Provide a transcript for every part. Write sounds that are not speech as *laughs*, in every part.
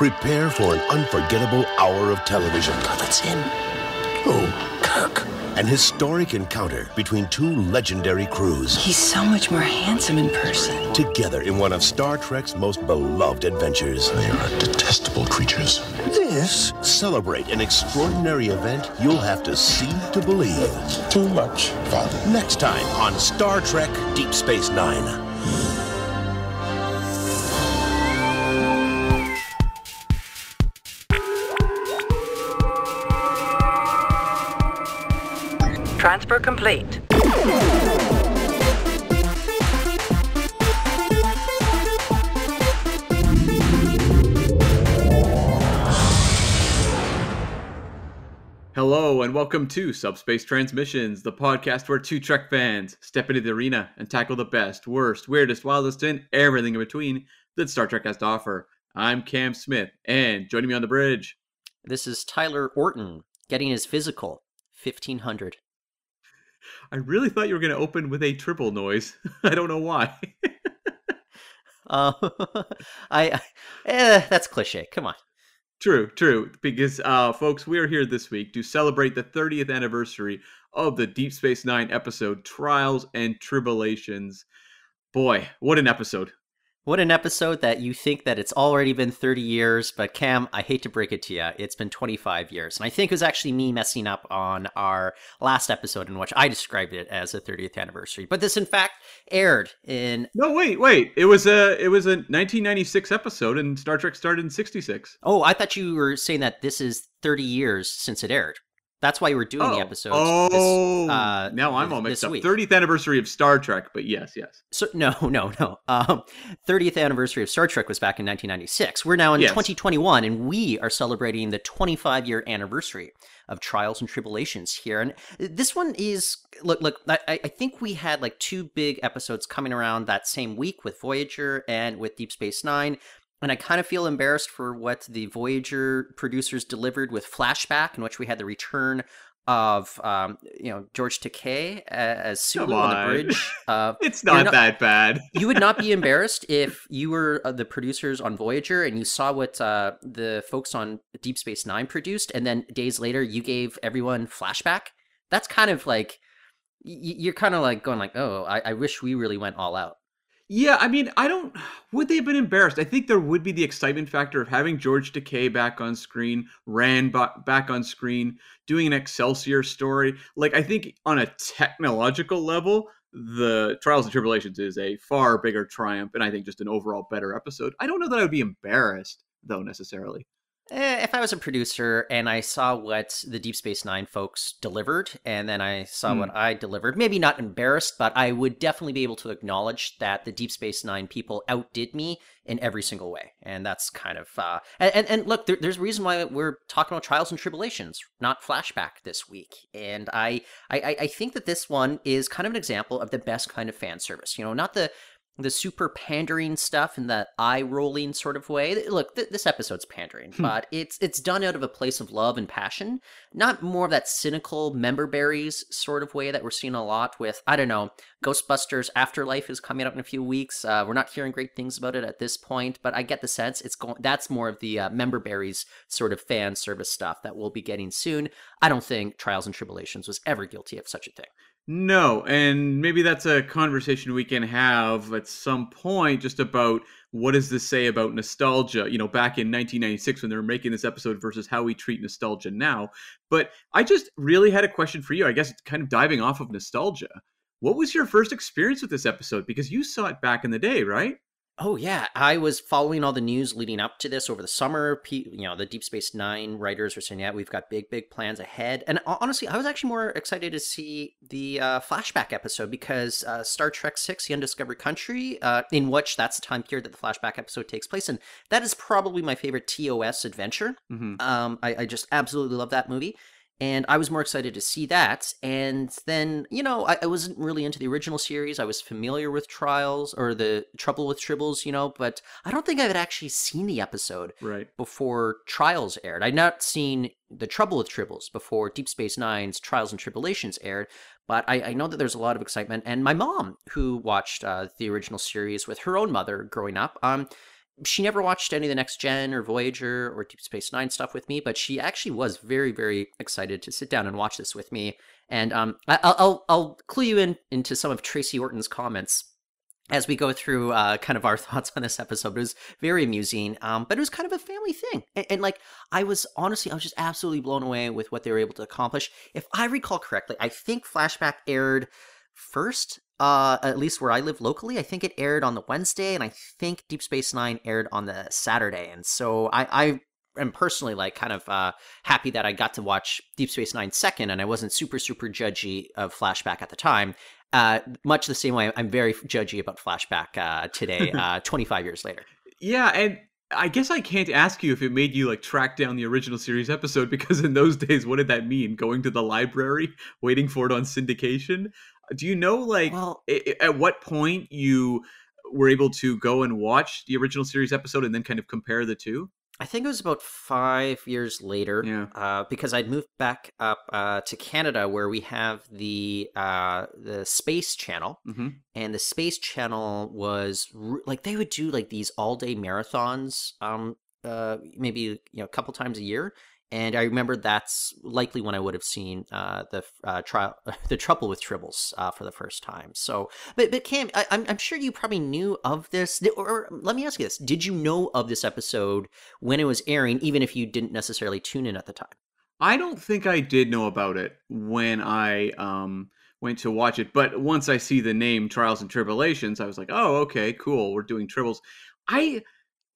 Prepare for an unforgettable hour of television. God, that's him. Oh, Kirk. An historic encounter between two legendary crews. He's so much more handsome in person. Together in one of Star Trek's most beloved adventures. They are detestable creatures. This celebrate an extraordinary event you'll have to see to believe. Too much fun. Next time on Star Trek Deep Space Nine. Transfer complete. Hello and welcome to Subspace Transmissions, the podcast where two Trek fans step into the arena and tackle the best, worst, weirdest, wildest, and everything in between that Star Trek has to offer. I'm Cam Smith, and joining me on the bridge, This is Tyler Orton getting his physical. 1500. I really thought you were going to open with a triple noise. *laughs* I don't know why. Uh, *laughs* I, *laughs* I- eh, that's cliche. Come on. True, true. Because, uh, folks, we are here this week to celebrate the 30th anniversary of the Deep Space Nine episode Trials and Tribulations. Boy, what an episode! What an episode that you think that it's already been 30 years, but Cam, I hate to break it to you, it's been 25 years. And I think it was actually me messing up on our last episode in which I described it as a 30th anniversary. But this, in fact, aired in. No, wait, wait. It was a it was a 1996 episode, and Star Trek started in '66. Oh, I thought you were saying that this is 30 years since it aired. That's why we're doing the episodes. this, Oh, uh, now I'm this- all mixed this up. week. 30th anniversary of Star Trek, but yes, yes. So no, *laughs* no, no. Um, 30th anniversary of Star Trek was back in 1996. We're now in Yes. 2021, and we are celebrating the 25 year anniversary of Trials and Tribulations here. And this one is look, look. I, I I think we had like two big episodes coming around that same week with Voyager and with Deep Space Nine. And I kind of feel embarrassed for what the Voyager producers delivered with Flashback, in which we had the return of um, you know George Takei as Sulu on the bridge. Uh, *laughs* It's not, not- that bad. *laughs* you would not be embarrassed if you were uh, the producers on Voyager and you saw what uh, the folks on Deep Space Nine produced, and then days later you gave everyone flashback. That's kind of like you're kind of like going like, oh, I-, I wish we really went all out. Yeah, I mean, I don't. *sighs* Would they have been embarrassed? I think there would be the excitement factor of having George Takei back on screen, Rand back on screen, doing an Excelsior story. Like, I think on a technological level, the Trials and Tribulations is a far bigger triumph, and I think just an overall better episode. I don't know that I would be embarrassed, though, necessarily. Eh, if I was a producer and I saw what the Deep Space Nine folks delivered, and then I saw Hmm. what I delivered, maybe not embarrassed, but I would definitely be able to acknowledge that the Deep Space Nine people outdid me in every single way, and that's kind of uh, and and, and look, there, there's a reason why we're talking about trials and tribulations, not flashback this week, and I I I- I think that this one is kind of an example of the best kind of fan service. You know, not the the super pandering stuff in that eye rolling sort of way. Look, th- this episode's pandering, Hmm. but it's it's done out of a place of love and passion, not more of that cynical member berries sort of way that we're seeing a lot with. I don't know, Ghostbusters Afterlife is coming up in a few weeks. Uh, we're not hearing great things about it at this point, but I get the sense it's going. That's more of the uh, member berries sort of fan service stuff that we'll be getting soon. I don't think Trials and Tribulations was ever guilty of such a thing. No, and maybe that's a conversation we can have at some point just about what does this say about nostalgia, you know, back in 1996 when they were making this episode versus how we treat nostalgia now. But I just really had a question for you. I guess it's kind of diving off of nostalgia. What was your first experience with this episode? Because you saw it back in the day, right? Oh yeah, I was following all the news leading up to this over the summer. You know, the Deep Space Nine writers were saying, "Yeah, we've got big, big plans ahead." And honestly, I was actually more excited to see the uh, flashback episode because uh, Star Trek Six: The Undiscovered Country, uh, in which that's the time period that the flashback episode takes place, and that is probably my favorite TOS adventure. Mm-hmm. Um, I, I just absolutely love that movie. And I was more excited to see that. And then, you know, I, I wasn't really into the original series. I was familiar with Trials or the Trouble with Tribbles, you know, but I don't think I had actually seen the episode Right. before Trials aired. I'd not seen The Trouble with Tribbles before Deep Space Nine's Trials and Tribulations aired, but I, I know that there's a lot of excitement. And my mom, who watched uh, the original series with her own mother growing up, um, she never watched any of the Next Gen or Voyager or Deep Space Nine stuff with me, but she actually was very, very excited to sit down and watch this with me. And um, I, will I'll clue you in into some of Tracy Orton's comments as we go through uh, kind of our *laughs* thoughts on this episode. It was very amusing, um, but it was kind of a family thing. And, and, like, I was honestly, I was just absolutely blown away with what they were able to accomplish. If I recall correctly, I think Flashback aired first uh, at least where I live locally, I think it aired on the Wednesday, and I think Deep Space Nine aired on the Saturday. And so I, I am personally like kind of uh, happy that I got to watch Deep Space Nine second, and I wasn't super super judgy of Flashback at the time. Uh, much the same way I'm very judgy about Flashback uh, today, *laughs* uh, 25 years later. Yeah, and I guess I can't ask you if it made you like track down the original series episode because in those days, what did that mean? Going to the library, waiting for it on syndication? Do you know like well, at what point you were able to go and watch the original series episode and then kind of compare the two? I think it was about five years later. Yeah. Uh, because I'd moved back up uh, to Canada, where we have the uh, the Space Channel, mm-hmm. and the Space Channel was re- like they would do like these all day marathons, um, uh, maybe you know a couple times a year, and I remember that's likely when I would have seen uh, the uh, trial, *laughs* the trouble with tribbles uh, for the first time. So, but but Cam, I, am I'm sure you probably knew of this. Or, or, let me ask you this: Did you know of this episode when it was airing, even if you didn't necessarily tune in at the time? I don't think I did know about it when I um, went to watch it, but once I see the name Trials and Tribble-ations, I was like, oh, okay, cool, we're doing tribbles. I,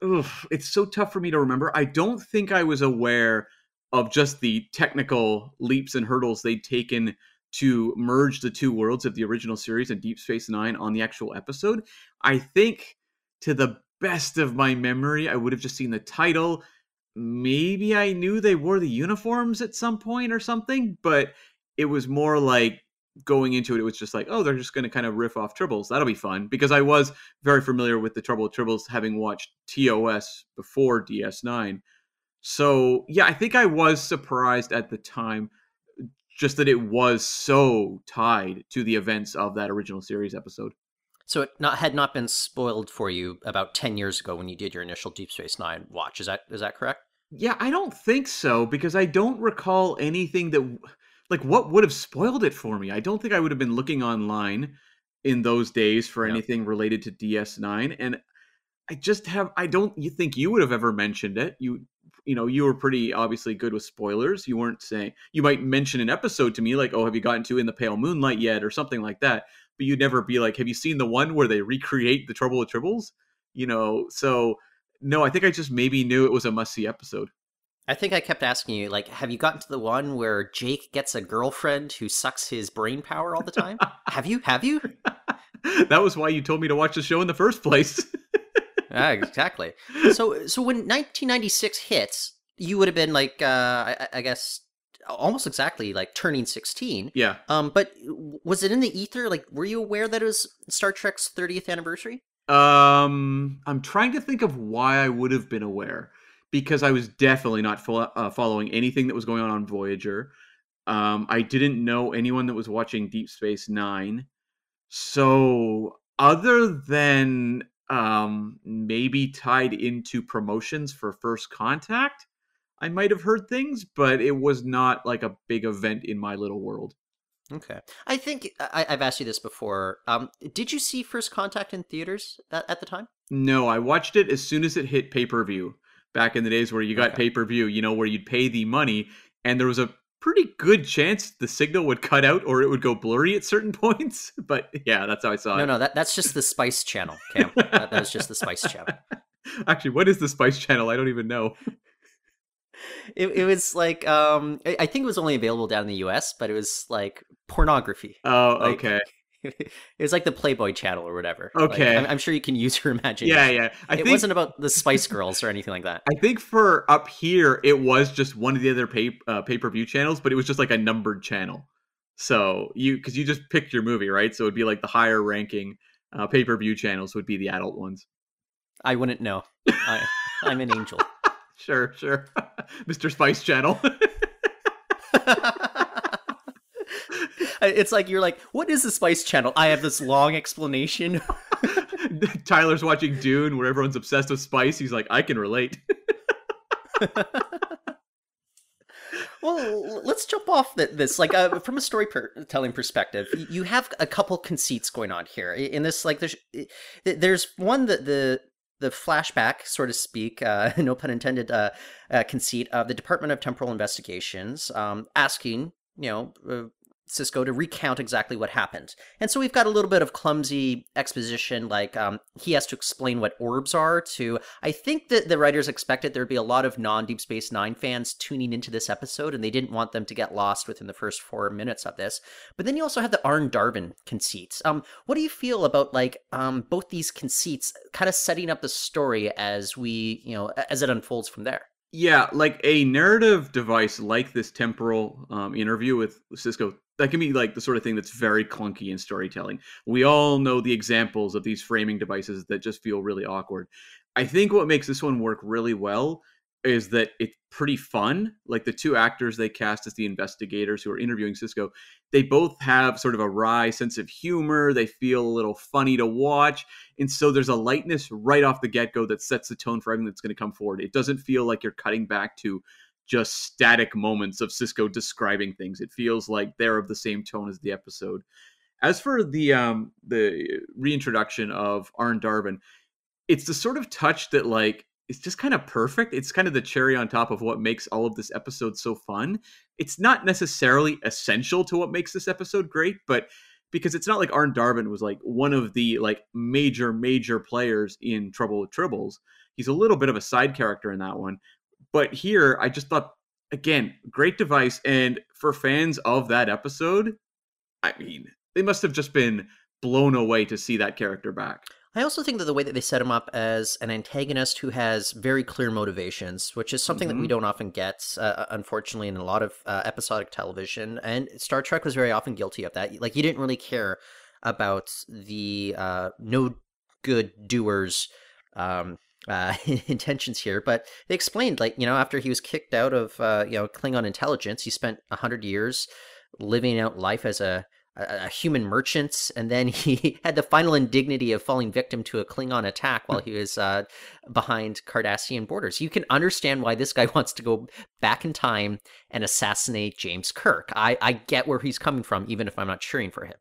ugh, it's so tough for me to remember. I don't think I was aware of just the technical leaps and hurdles they'd taken to merge the two worlds of the original series and Deep Space Nine on the actual episode. I think, to the best of my memory, I would have just seen the title. Maybe I knew they wore the uniforms at some point or something, but it was more like going into it, it was just like, oh, they're just going to kind of riff off Tribbles. That'll be fun because I was very familiar with the Trouble with Tribbles, having watched TOS before DS9. So, yeah, I think I was surprised at the time just that it was so tied to the events of that original series episode. So it not had not been spoiled for you about 10 years ago when you did your initial Deep Space 9 watch. Is that is that correct? Yeah, I don't think so because I don't recall anything that like what would have spoiled it for me. I don't think I would have been looking online in those days for anything related to DS9 and I just have I don't you think you would have ever mentioned it. You you know, you were pretty obviously good with spoilers. You weren't saying you might mention an episode to me like, "Oh, have you gotten to In the Pale Moonlight yet?" or something like that. But you'd never be like, "Have you seen the one where they recreate the Trouble with Tribbles?" You know, so no, I think I just maybe knew it was a must-see episode. I think I kept asking you, like, have you gotten to the one where Jake gets a girlfriend who sucks his brain power all the time? *laughs* have you? Have you? *laughs* that was why you told me to watch the show in the first place. *laughs* yeah, exactly. So, so when 1996 hits, you would have been like, uh, I, I guess, almost exactly like turning 16. Yeah. Um, but was it in the ether? Like, were you aware that it was Star Trek's 30th anniversary? Um, I'm trying to think of why I would have been aware because I was definitely not fo- uh, following anything that was going on on Voyager. Um, I didn't know anyone that was watching Deep Space Nine. So, other than um, maybe tied into promotions for First Contact. I might have heard things, but it was not like a big event in my little world. Okay, I think I, have asked you this before. Um, did you see First Contact in theaters at, at, the time? No, I watched it as soon as it hit pay per view. Back in the days where you got okay. pay per view, you know, where you'd pay the money, and there was a pretty good chance the signal would cut out or it would go blurry at certain *laughs* points. But yeah, that's how I saw no, it. No, no, that, that's just the Spice Channel, Cam. that, that was just the Spice Channel. *laughs* Actually, what is the Spice Channel? I don't even know. *laughs* It, it was like um I think it was only available down in the US, but it was like pornography. Oh, like, okay. *laughs* it was like the Playboy channel or whatever. Okay, like, I'm, I'm, sure you can use your *laughs* imagination. Yeah, yeah. I it think, wasn't about the *laughs* Spice Girls or anything like that. I think for up here, it was just one of the other pay uh, pay per view channels, but it was just like a numbered channel. So you because you just picked your movie, right? So it'd be like the higher ranking uh, pay per view channels would be the adult ones. I wouldn't know. I, I'm an angel. sure, sure, Mr. Spice Channel. *laughs* it's like you're like, what is the Spice Channel? I have this long explanation. *laughs* Tyler's watching Dune, where everyone's obsessed with spice. He's like, I can relate. *laughs* well, let's jump off this. Like, uh, from a storytelling perspective, you have a couple conceits going on here. In this, like, there's there's one that the the flashback, so to speak, uh, no pun intended, uh, uh, conceit of the Department of Temporal Investigations um, asking, you know, Sisko to recount exactly what happened. And so we've got a little bit of clumsy exposition, like um, he has to explain what orbs are to. I think that the writers expected there'd be a lot of non Deep Space Nine fans tuning into this episode, and they didn't want them to get lost within the first four minutes of this. But then you also have the Arne Darvin conceits. Um, what do you feel about like um, both these conceits kind of setting up the story as we, you know, as it unfolds from there? Yeah, like a narrative device like this temporal um, interview with Sisko that can be like the sort of thing that's very clunky in storytelling. We all know the examples of these framing devices that just feel really awkward. I think what makes this one work really well is that it's pretty fun. Like the two actors they cast as the investigators who are interviewing Sisko, they both have sort of a wry sense of humor. They feel a little funny to watch. And so there's a lightness right off the get go that sets the tone for everything that's going to come forward. It doesn't feel like you're cutting back to just static moments of Sisko describing things. It feels like they're of the same tone as the episode. As for the um the reintroduction of Arne Darvin, it's the sort of touch that like it's just kind of perfect. It's kind of the cherry on top of what makes all of this episode so fun. It's not necessarily essential to what makes this episode great, but because it's not like Arne Darvin was like one of the like major major players in Trouble with Tribbles. He's a little bit of a side character in that one, but here, I just thought, again, great device. And for fans of that episode, I mean, they must have just been blown away to see that character back. I also think that the way that they set him up as an antagonist who has very clear motivations, which is something mm-hmm. that we mm-hmm. don't often get, uh, uh, unfortunately, in a lot of uh, episodic television, and Star Trek was very often guilty of that. Like, you didn't really care about the uh, no good doers um, uh, *laughs* intentions here, but they explained like you know after he was kicked out of uh, you know Klingon intelligence, he spent hundred years living out life as a, a, a human merchant, and then *laughs* he had the final indignity of falling victim to a Klingon attack while he was uh, behind Cardassian borders. You can understand why this guy *laughs* wants to go back in time and assassinate James Kirk. I, I get where he's coming from, even if I'm not cheering for him.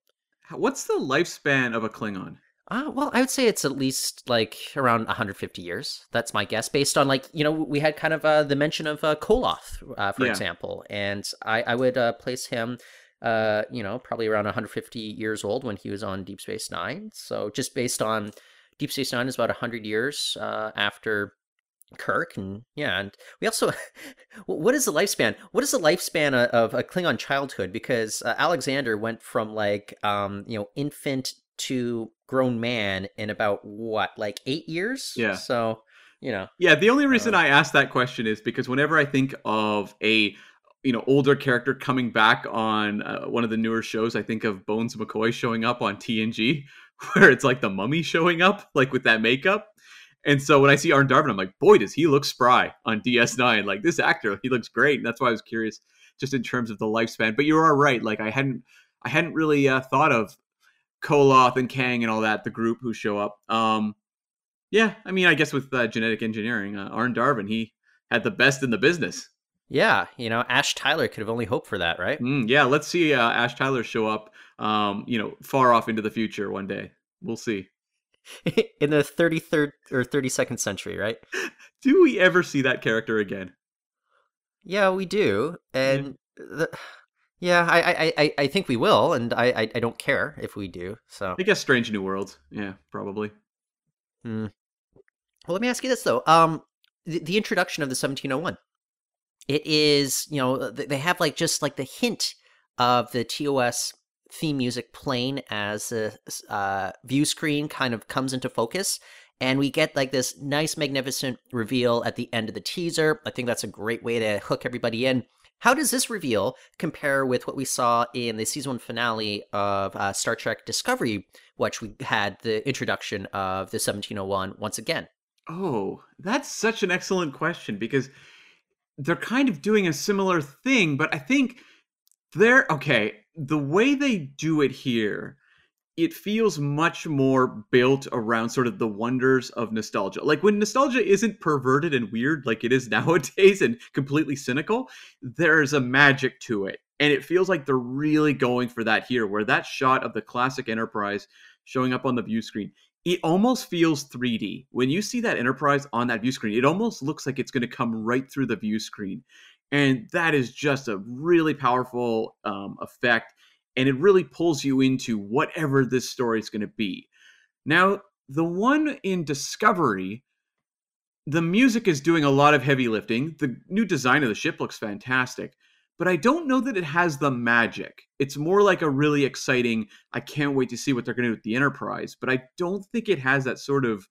What's the lifespan of a Klingon? Uh, well, I would say it's at least like around 150 years. That's my guess, based on like you know we had kind of uh, the mention of uh, Koloth, uh, for yeah. example, and I I would uh, place him, uh, you know, probably around 150 years old when he was on Deep Space Nine. So just based on Deep Space Nine is about 100 years uh, after Kirk, and yeah, and we also, *laughs* what is the lifespan? What is the lifespan of a Klingon childhood? Because uh, Alexander went from like, um, you know, infant to grown man in about what, like eight years? Yeah. So, you know. Yeah, the only reason uh, I asked that question is because whenever I think of a you know older character coming back on uh, one of the newer shows, I think of Bones McCoy showing up on TNG, *laughs* where it's like the mummy showing up, like with that makeup. And so when I see Arne Darvin, I'm like, boy, does he look spry on DS9. Like this actor, he looks great. And that's why I was curious just in terms of the lifespan. But you are right. Like I hadn't I hadn't really uh, thought of Koloth and Kang and all that, the group who show up. Um, yeah, I mean, I guess with uh, genetic engineering, uh, Arne Darvin, he had the best in the business. Yeah, you know, Ash Tyler could have only hoped for that, right? Mm, yeah, let's see uh, Ash Tyler show up, um, you know, far off into the future one day. We'll see. *laughs* in the 33rd or 32nd century, right? *laughs* Do we ever see that character again? Yeah, we do. And yeah. the yeah, I, I, I, think we will, and I, I, I, don't care if we do. So I guess Strange New Worlds. Yeah, probably. Hmm. Well, let me ask you this though. Um, the, the introduction of the 1701. It is, you know, they have like just like the hint of the TOS theme music playing as the uh, view screen kind of comes into focus. And we get like this nice, magnificent reveal at the end of the teaser. I think that's a great way to hook everybody in. How does this reveal compare with what we saw in the season one finale of uh, Star Trek Discovery, which we had the introduction of the 1701 once again? Oh, that's such an excellent question because they're kind of doing a similar thing, but I think they're okay. The way they do it here it feels much more built around sort of the wonders of nostalgia. Like when nostalgia isn't perverted and weird like it is *laughs* nowadays and completely cynical, there's a magic to it. And it feels like they're really going for that here, where that shot of the classic Enterprise showing up on the view screen, it almost feels 3D. When you see that Enterprise on that view screen, it almost looks like it's going to come right through the view screen. And that is just a really powerful um, effect and it really pulls you into whatever this story is going to be. Now, the one in Discovery, the music is doing a lot of heavy lifting. The new design of the ship looks fantastic, but I don't know that it has the magic. It's more like a really exciting, I can't wait to see what they're going to do with the Enterprise, but I don't think it has that sort of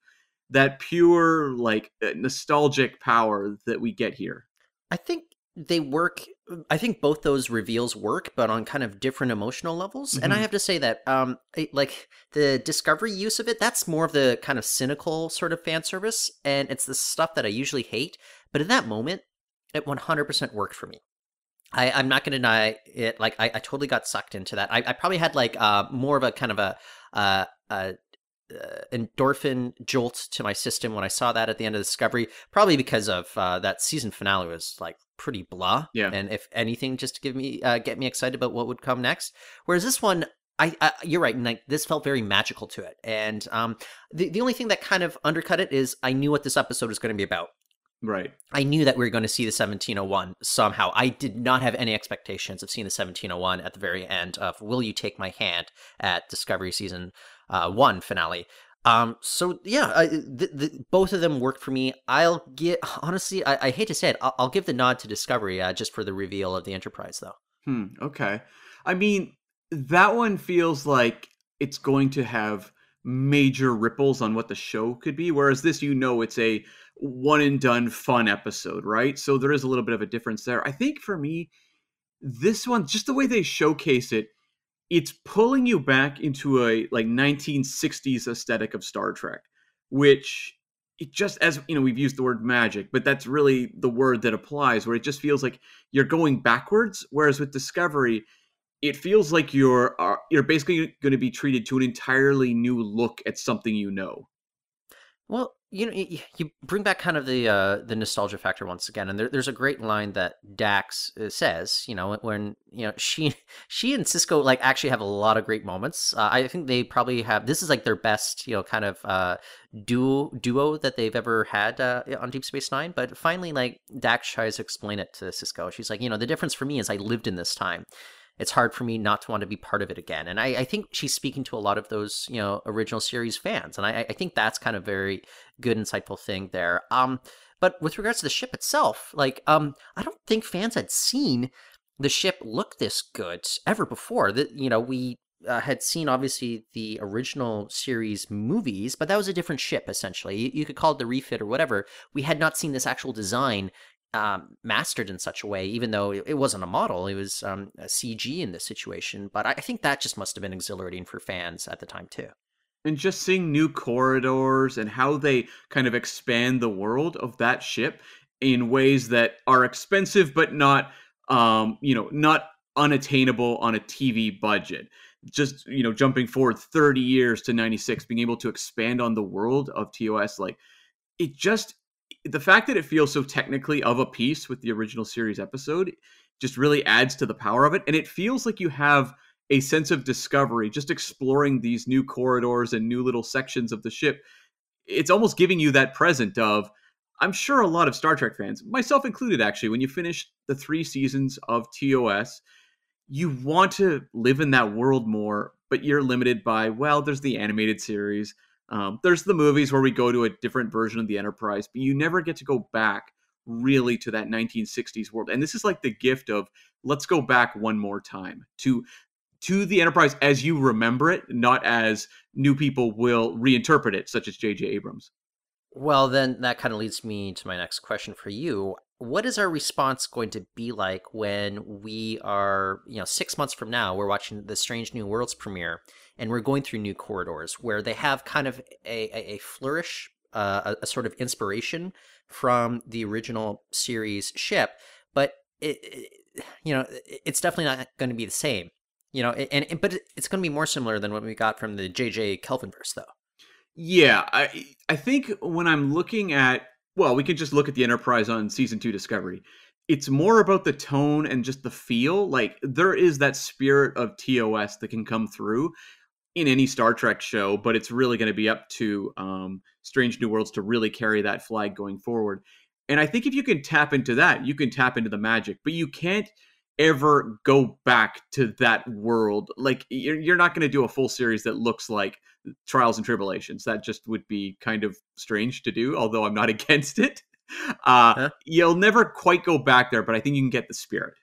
that pure like uh, nostalgic power that we get here. I think they work i think both those reveals work but on kind of different emotional levels mm-hmm. and i mm-hmm. have to say that um like the discovery use of it that's more of the kind of cynical sort of fan service and it's the stuff that i usually hate but in that moment it 100% worked for me I, I'm not going to deny it. Like I, I totally got sucked into that. I, I probably had like uh, more of a kind of a, uh, uh, endorphin jolt to my system when I saw that at the end of Discovery. Probably because of uh, that season finale was like pretty blah. Yeah. And if anything, just to give me uh, get me excited about what would come next. Whereas this one, I, I, you're right, and this felt very magical to it. And um, the the only thing that kind of undercut it is I knew what this episode was going to be about. Right. I knew that we were going to see the 1701 somehow. I did not have any expectations of seeing the 1701 at the very end of Will You Take My Hand at Discovery Season uh, 1 finale. Um, so yeah, I, the, the, both of them work for me. I'll get *laughs* honestly, I, I hate to say it, I'll, I'll, give the nod to Discovery uh, just for the reveal of the Enterprise, though. Hmm. Okay. I mean, that one feels like it's going to have major ripples on what the show could be, whereas this, you know, it's a one and done fun episode, right? So there is a little bit of a difference there. I think for me, this one, just the way they showcase it it's pulling you back into a like 1960s aesthetic of Star Trek, which it just as you know we've used the word magic, but that's really the word that applies where it just feels like you're going backwards whereas with Discovery it feels like you're uh, you're basically going to be treated to an entirely new look at something you know. Well, you know, you bring back kind of the uh, the nostalgia factor once again, and there, there's a great line that Dax uh, says. You know, when you know she *laughs* she and Sisko like actually have a lot of great moments. Uh, I think they probably have. This is like their best, you know, kind of uh, duo duo that they've ever had uh, on Deep Space Nine. But finally, like Dax tries to explain it to Sisko She's like, you know, the difference for me is I lived in this time it's hard for me not to want to be part of it again. And I, I think she's speaking to a lot of those, you know, original series fans. And I, I think that's kind of very good, insightful thing there. Um, but with regards to the ship itself, like, um, I don't think fans had seen the ship look this good ever before. That you know, we uh, had seen obviously the original series movies, but that was a different ship essentially. You, you, could call it the refit or whatever. We had not seen this actual design um, mastered in such a way, even though it, wasn't a model, it was um, a CG in this situation. But I think that just must have been exhilarating for fans at the time too. And just seeing new corridors and how they kind of expand the world of that ship in ways that are expensive but not, um, you know, not unattainable on a TV budget. Just you know, jumping forward 30 years to 96, being able to expand on the world of TOS, like it just the fact that it feels so technically of a piece with the original series episode just really adds to the power of it. And it feels like you have a sense of discovery just exploring these new corridors and new little sections of the ship. It's almost giving you that present of i'm sure a lot of star trek fans myself included actually when you finish the three seasons of tos you want to live in that world more but you're limited by well there's the animated series um, there's the movies where we go to a different version of the Enterprise, but you never get to go back really to that 1960s world. And this is like the gift of let's go back one more time to to the Enterprise as you remember it, not as new people will reinterpret it, such as J.J. Abrams. Well, then that kind of leads me to my next question for you. What is our response going to be like when we are, you know, six months from now, we're watching the Strange New Worlds premiere and we're going through new corridors where they have kind of a, a, a flourish, uh, a, a, sort of inspiration from the original series ship, but it, it you know, it's definitely not going to be the same. You know, and, and but it's going to be more similar than what we got from the JJ Kelvin Kelvinverse, though. Yeah, I I think when I'm looking at well, we can just look at the Enterprise on season two Discovery. It's more about the tone and just the feel. Like there is that spirit of TOS that can come through in any Star Trek show, but it's really going to be up to um, Strange New Worlds to really carry that flag going forward. And I think if you can tap into that, you can tap into the magic, but you can't ever go back to that world. Like you're, you're not going to do a full series that looks like Trials and Tribulations. That just would be kind of strange to do, although I'm not *laughs* against it. Uh, huh? You'll never quite go back there, but I think you can get the spirit.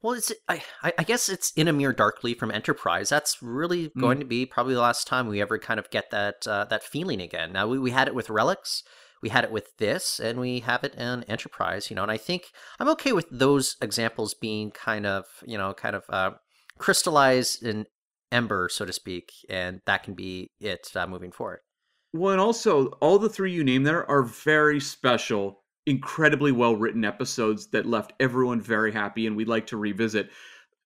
Well, it's I, I guess it's in a mirror darkly from Enterprise. That's really mm. going to be probably the last time we ever kind of get that uh, that feeling again. Now we, we had it with Relics, we had it with this, and we have it in Enterprise. You know, and I think I'm okay with those examples being kind of you know kind of uh, crystallized in ember, so to speak, and that can be it uh, moving forward. Well, and also all the three you name there are very special incredibly well written episodes that left everyone very happy and we'd like to revisit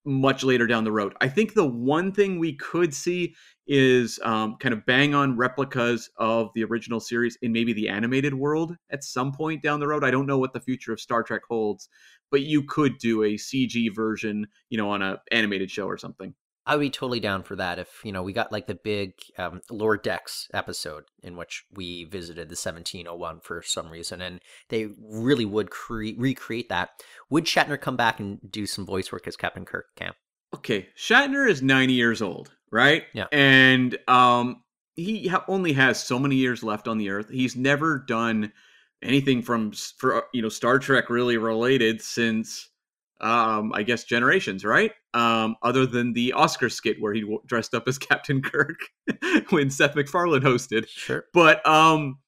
much later down the road. I think the one thing we could see is um, kind of bang on replicas of the original series in maybe the animated world at some point down the road. I don't know what the future of Star Trek holds, but you could do a CG version, you know, on an animated show or something. I would be totally down for that if you know we got like the big um, Lower Decks episode in which we visited the 1701 for some reason, and they really would cre- recreate that. Would Shatner come back and do some voice work as Captain Kirk? Cam? Okay, Shatner is 90 years old, right? Yeah, and um, he ha- only has so many years left on the Earth. He's never done anything from for you know Star Trek really related since um, I guess generations, right? Um, other than the Oscar skit where he dressed up as *laughs* Captain Kirk when Seth MacFarlane hosted. Sure. But um,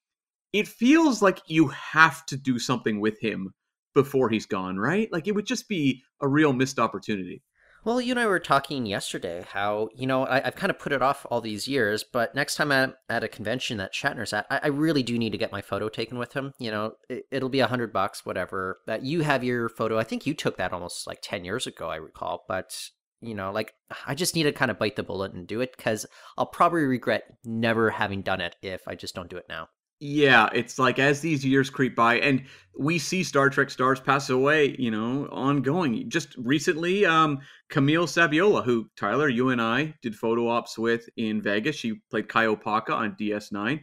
it feels like you have to do something with him before he's gone, right? Like it would just be a real missed opportunity. Well, you and I were talking yesterday how, you know, I, have kind of put it off all these years, but next time I'm at a convention that Shatner's at, I, I really do need to get my photo taken with him. You know, it, will be a hundred bucks, whatever. That you have your photo. I think you took that almost like 10 years ago, I recall. But, you know, like, I just need to kind of bite the bullet and do it because I'll probably regret never having done it if I just don't do it now. Yeah, it's like as these years creep by, and we see Star Trek stars pass away, you know, ongoing. Just recently, um, Camille Saviola, who Tyler, you and I did photo ops with in Vegas. She played Kai Opaka on DS9.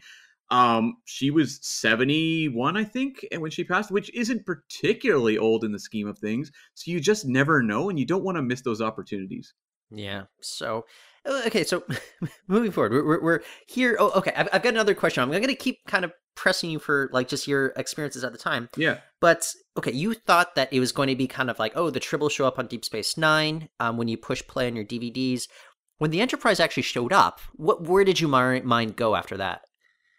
Um, she was 71, I think, and when she passed, which isn't particularly old in the scheme of things. So you just never know, and you don't want to miss those opportunities. Yeah. So okay, so *laughs* moving forward, we're, we're, we're here. Oh, okay. I've, I've, got another question. I'm going to keep kind of pressing you for like just your experiences at the time. Yeah. But okay, you thought that it was going to be kind of like, oh, the tribbles show up on Deep Space Nine um, when you push play on your DVDs. When the Enterprise actually showed up, what where did you mind go after that?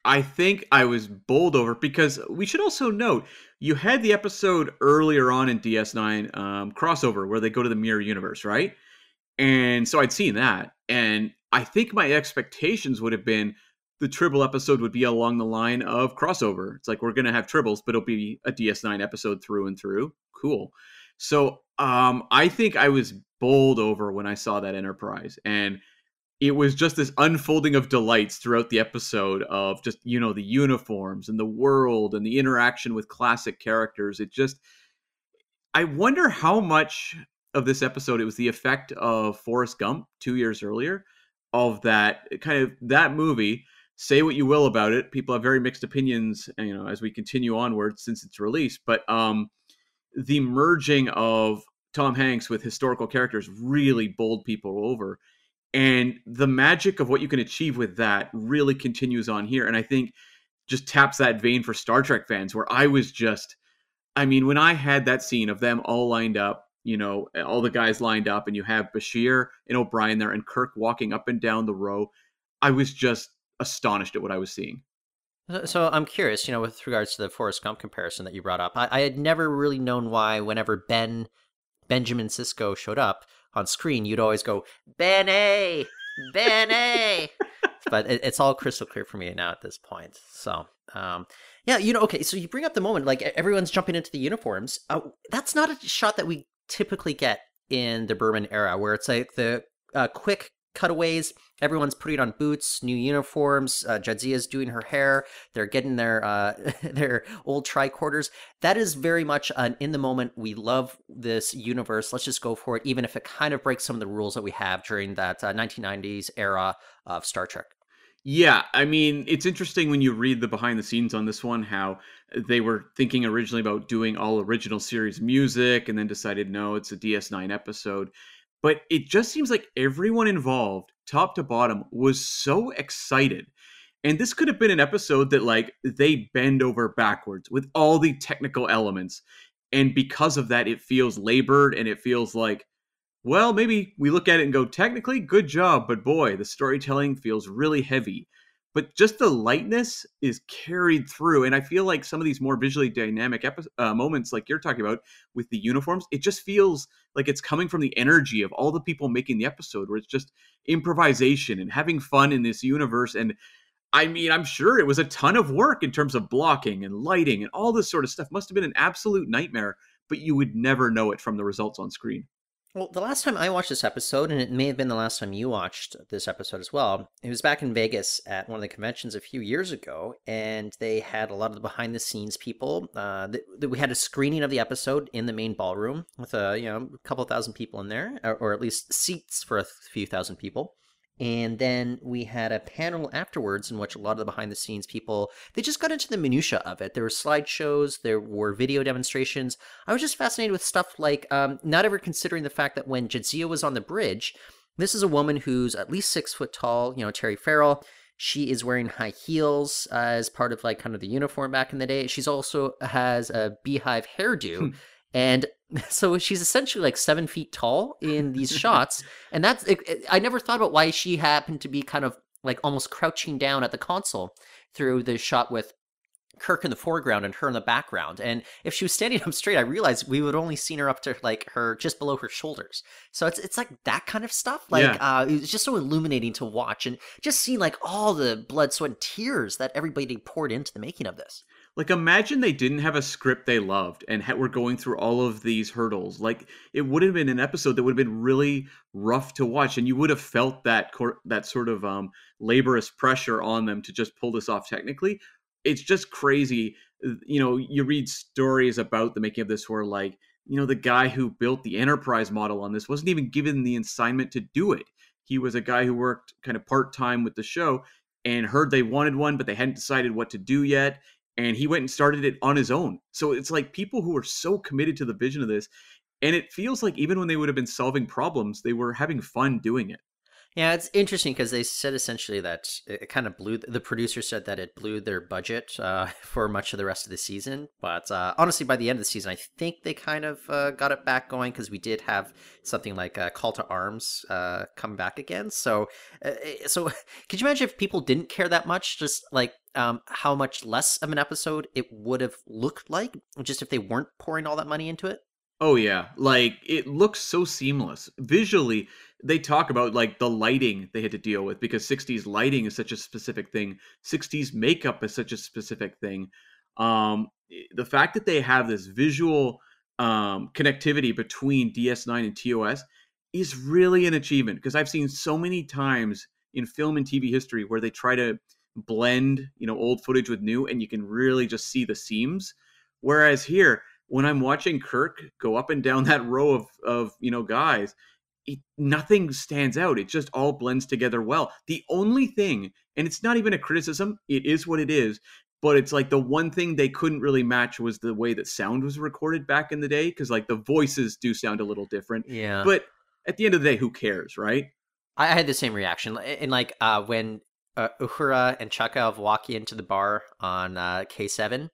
I think I was bowled over because we should also note you had the episode earlier on in DS9 um, crossover where they go to the mirror universe, right? And so I'd seen that. And I think my expectations would have been the Tribble episode would be along the line of crossover. It's like we're going to have Tribbles, but it'll be a DS9 episode through and through. Cool. So um, I think I was bowled over when I saw that Enterprise. And it was just this unfolding of delights throughout the episode of just, you know, the uniforms and the world and the interaction with classic characters. It just, I wonder how much of this episode, it was the effect of Forrest Gump two years earlier, of that kind of that movie. Say what you will about it, people have very mixed opinions, you know, as we continue onward since its release. But um, the merging of Tom Hanks with historical characters really bowled people over, and the magic of what you can achieve with that really continues on here. And I think just taps that vein for Star Trek fans, where I was just, I mean, when I had that scene of them all lined up you know, all the guys lined up, and you have Bashir and O'Brien there, and Kirk walking up and down the row. I was just astonished at what I was seeing. So I'm curious, you know, with regards to the Forrest Gump comparison that you brought up, I, I had never really known why whenever Ben Benjamin Sisko showed up on screen, you'd always go Ben A, Ben A. *laughs* but it, it's all crystal clear for me now at this point. So, um, yeah, you know, okay. So you bring up the moment like everyone's jumping into the uniforms. Uh, that's not a shot that we typically get in the Berman era, where it's like the uh, quick cutaways. Everyone's putting on boots, new uniforms. Uh, Jadzia's doing her hair. They're getting their uh, *laughs* their old tricorders. That is very much an in the moment. We love this universe. Let's just go for it, even if it kind of breaks some of the rules that we have during that uh, 1990s era of Star Trek. Yeah, I mean, it's interesting when you read the behind the scenes on this one how they were thinking originally about doing all original series music and then decided no, it's a DS9 episode. But it just seems like everyone involved, top to bottom, was so excited. And this could have been an episode that like they bend over backwards with all the technical elements. And because of that, it feels labored and it feels like well, maybe we look at it and go, technically, good job, but boy, the storytelling feels really heavy. But just the lightness is carried through. And I feel like some of these more visually dynamic epi- uh, moments, like you're talking about with the uniforms, it just feels like it's coming from the energy of all the people making the episode, where it's just improvisation and having fun in this universe. And I mean, I'm sure it was a ton of work in terms of blocking and lighting and all this sort of stuff. Must have been an absolute nightmare, but you would never know it from the results on screen. Well, the last time I watched this episode, and it may have been the last time you watched this episode as well, it was back in Vegas at one of the conventions a few years ago, and they had a lot of the behind the scenes people. Uh, we had a screening of the episode in the main ballroom with a you know a couple thousand people in there, or, or at least seats for a few thousand people. And then we had a panel afterwards in which a lot of the behind the scenes people, they just got into the minutia of it. There were slideshows, there were video demonstrations. I was just fascinated with stuff like um, not ever considering the fact that when Jadzia was on the bridge, this is a woman who's at least six foot tall, you know, Terry Farrell. She is wearing high heels uh, as part of like kind of the uniform back in the day. She's also has a beehive hairdo. Hmm. and *laughs* so she's essentially like seven feet tall in these *laughs* shots and that's it, it, i never thought about why she happened to be kind of like almost crouching down at the console through the shot with Kirk in the foreground and her in the background. And if she was standing up straight, I realized we would only seen her up to like her just below her shoulders. So it's it's like that kind of stuff. Like yeah. uh, it was just so illuminating to watch and just seeing like all the blood, sweat, and tears that everybody poured into the making of this. Like, imagine they didn't have a script they loved and ha- were going through all of these hurdles. Like, it would have been an episode that would have been really rough to watch, and you would have felt that cor- that sort of um, laborious pressure on them to just pull this off technically. It's just crazy. You know, you read stories about the making of this where, like, you know, the guy who built the enterprise model on this wasn't even given the assignment to do it. He was a guy who worked kind of part time with the show and heard they wanted one, but they hadn't decided what to do yet and he went and started it on his own. So it's like people who are so committed to the vision of this, and it feels like even when they would have been solving problems, they were having fun doing it. Yeah, it's interesting because they said essentially that it kind of blew. The producer said that it blew their budget uh, *laughs* for much of the rest of the season. But uh, honestly, by the end of the season, I think they kind of uh, got it back going because we did have something like uh, Call to Arms uh, come back again. So, uh, eh, so *laughs* could you imagine if people didn't care that much? Just like um, how much less of an episode it would have looked like, just if they weren't pouring all that money into it. Oh yeah, like it looks so seamless. Visually they talk about like the lighting they had to deal with because 60s lighting is such a specific thing. 60s makeup is such a specific thing. Um the fact that they have this visual um connectivity between ds9 and tos is really an achievement because i've seen so many times in film and tv history where they try to blend you know old footage with new and you can really just see the seams whereas here when i'm watching kirk go up and down *laughs* that row of of you know guys it, nothing stands out. It just all blends together well. The only thing, and it's not even a criticism, it is what it is, but it's like the one thing they couldn't really match was the way that sound was recorded back in the day because like the voices do sound a little different. Yeah. But at the end of the day, who cares, right? I had the same reaction. And like uh, when uh, Uhura and Chekov walk into the bar on uh, K7,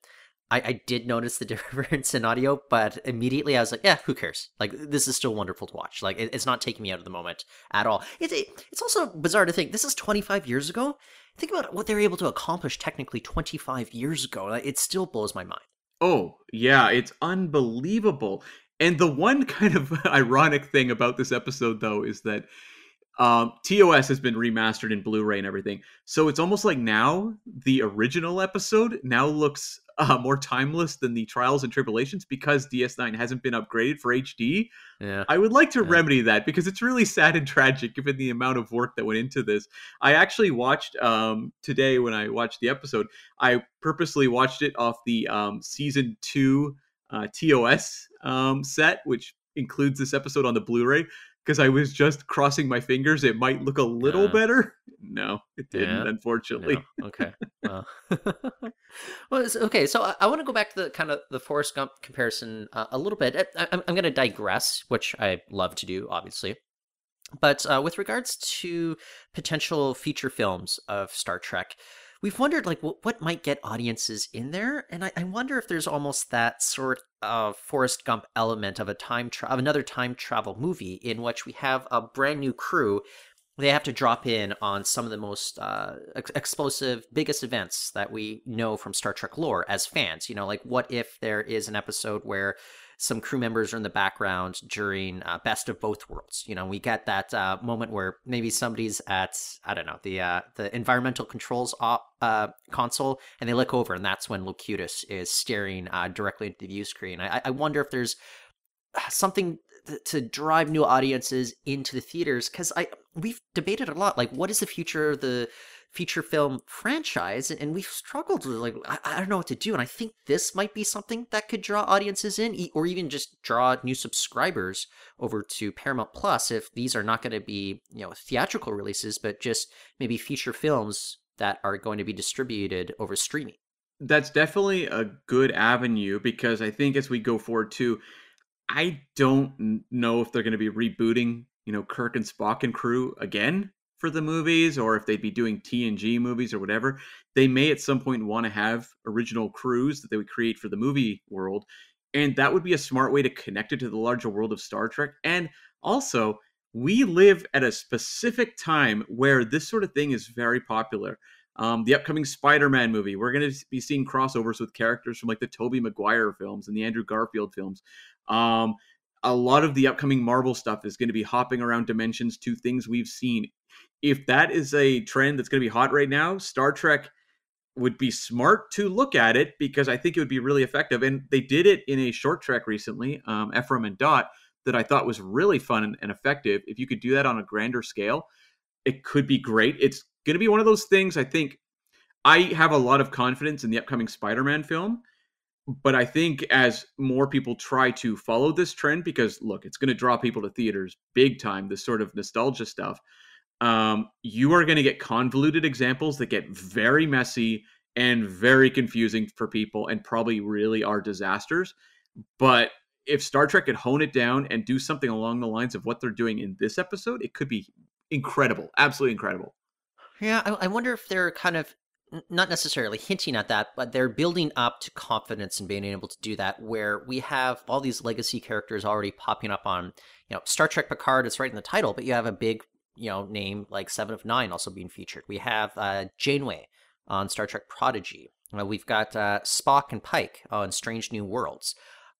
I, I did notice the *laughs* difference in audio, but immediately I was like, yeah, who cares? Like, this is still wonderful to watch. Like, it, it's not taking me out of the moment at all. It, it, it's also bizarre to think this is 25 years ago. Think about what they were able to accomplish technically 25 years ago. It still blows my mind. Oh, yeah, it's unbelievable. And the one kind of *laughs* ironic thing about this episode, though, is that um, TOS has been remastered in Blu-ray and everything, so it's almost like now the original episode now looks uh, more timeless than the Trials and Tribulations because DS9 hasn't been upgraded for HD. Yeah. I would like to Yeah. remedy that because it's really sad and tragic given the amount of work that went into this. I actually watched um, today when I watched the episode. I purposely watched it off the um, season two uh, TOS um, set, which includes this episode on the Blu-ray. Because I was just crossing my fingers, it might look a little Yeah. better. No, it didn't, Yeah. unfortunately. No. Okay. *laughs* Well, *laughs* well okay. So I, I want to go back to the kind of the Forrest Gump comparison uh, a little bit. I, I'm, I'm going to digress, which I love to do, obviously. But uh, with regards to potential feature films of Star Trek, we've wondered like what, what might get audiences in there, and I, I wonder if there's almost that sort of Forrest Gump element of a time tra- of another time travel movie in which we have a brand new crew they have to drop in on some of the most uh, ex- explosive, biggest events that we know from Star Trek lore as fans. You know, like what if there is an episode where some crew members are in the background during uh, Best of Both Worlds? You know, we get that uh, moment where maybe somebody's at I don't know the uh, the environmental controls op- uh, console, and they look over, and that's when Locutus is staring uh, directly into the view screen. I, I wonder if there's something th- to drive new audiences into the theaters because I we've debated a lot like what is the future of the feature film franchise and we've struggled with like I, I don't know what to do and I think this might be something that could draw audiences in or even just draw new subscribers over to Paramount Plus if these are not going to be you know theatrical releases but just maybe feature films that are going to be distributed over streaming. That's definitely a good avenue because I think as we go forward too, I don't know if they're going to be rebooting, you know, Kirk and Spock and crew again for the movies or if they'd be doing TNG movies or whatever. They may at some point want to have original crews that they would create for the movie world. And that would be a smart way to connect it to the larger world of Star Trek. And also, we live at a specific time where this sort of thing is very popular. Um, the upcoming Spider-Man movie, we're going to be seeing crossovers with characters from like the Tobey Maguire films and the Andrew Garfield films. Um, a lot of the upcoming Marvel stuff is going to be hopping around dimensions to things we've seen. If that is a trend that's going to be hot right now, Star Trek would be smart to look at it because I think it would be really effective. And they did it in a short trek recently, um, Ephraim and Dot, that I thought was really fun and, and effective. If you could do that on a grander scale, it could be great. It's going to be one of those things. I think I have a lot of confidence in the upcoming Spider-Man film, but I think as more people try to follow this trend, because look, it's going to draw people to theaters big time. This sort of nostalgia stuff. Um, you are going to get convoluted examples that get very messy and very confusing for people, and probably really are disasters. But if Star Trek could hone it down and do something along the lines of what they're doing in this episode, it could be incredible, absolutely incredible. Yeah, I, I wonder if they're kind of not necessarily hinting at that, but they're building up to confidence in being able to do that. Where we have all these legacy characters already popping up on, you know, Star Trek Picard is right in the title, but you have a big, you know, name like Seven of Nine also being featured. We have uh, Janeway on Star Trek Prodigy. Uh, we've got uh, Spock and Pike on Strange New Worlds.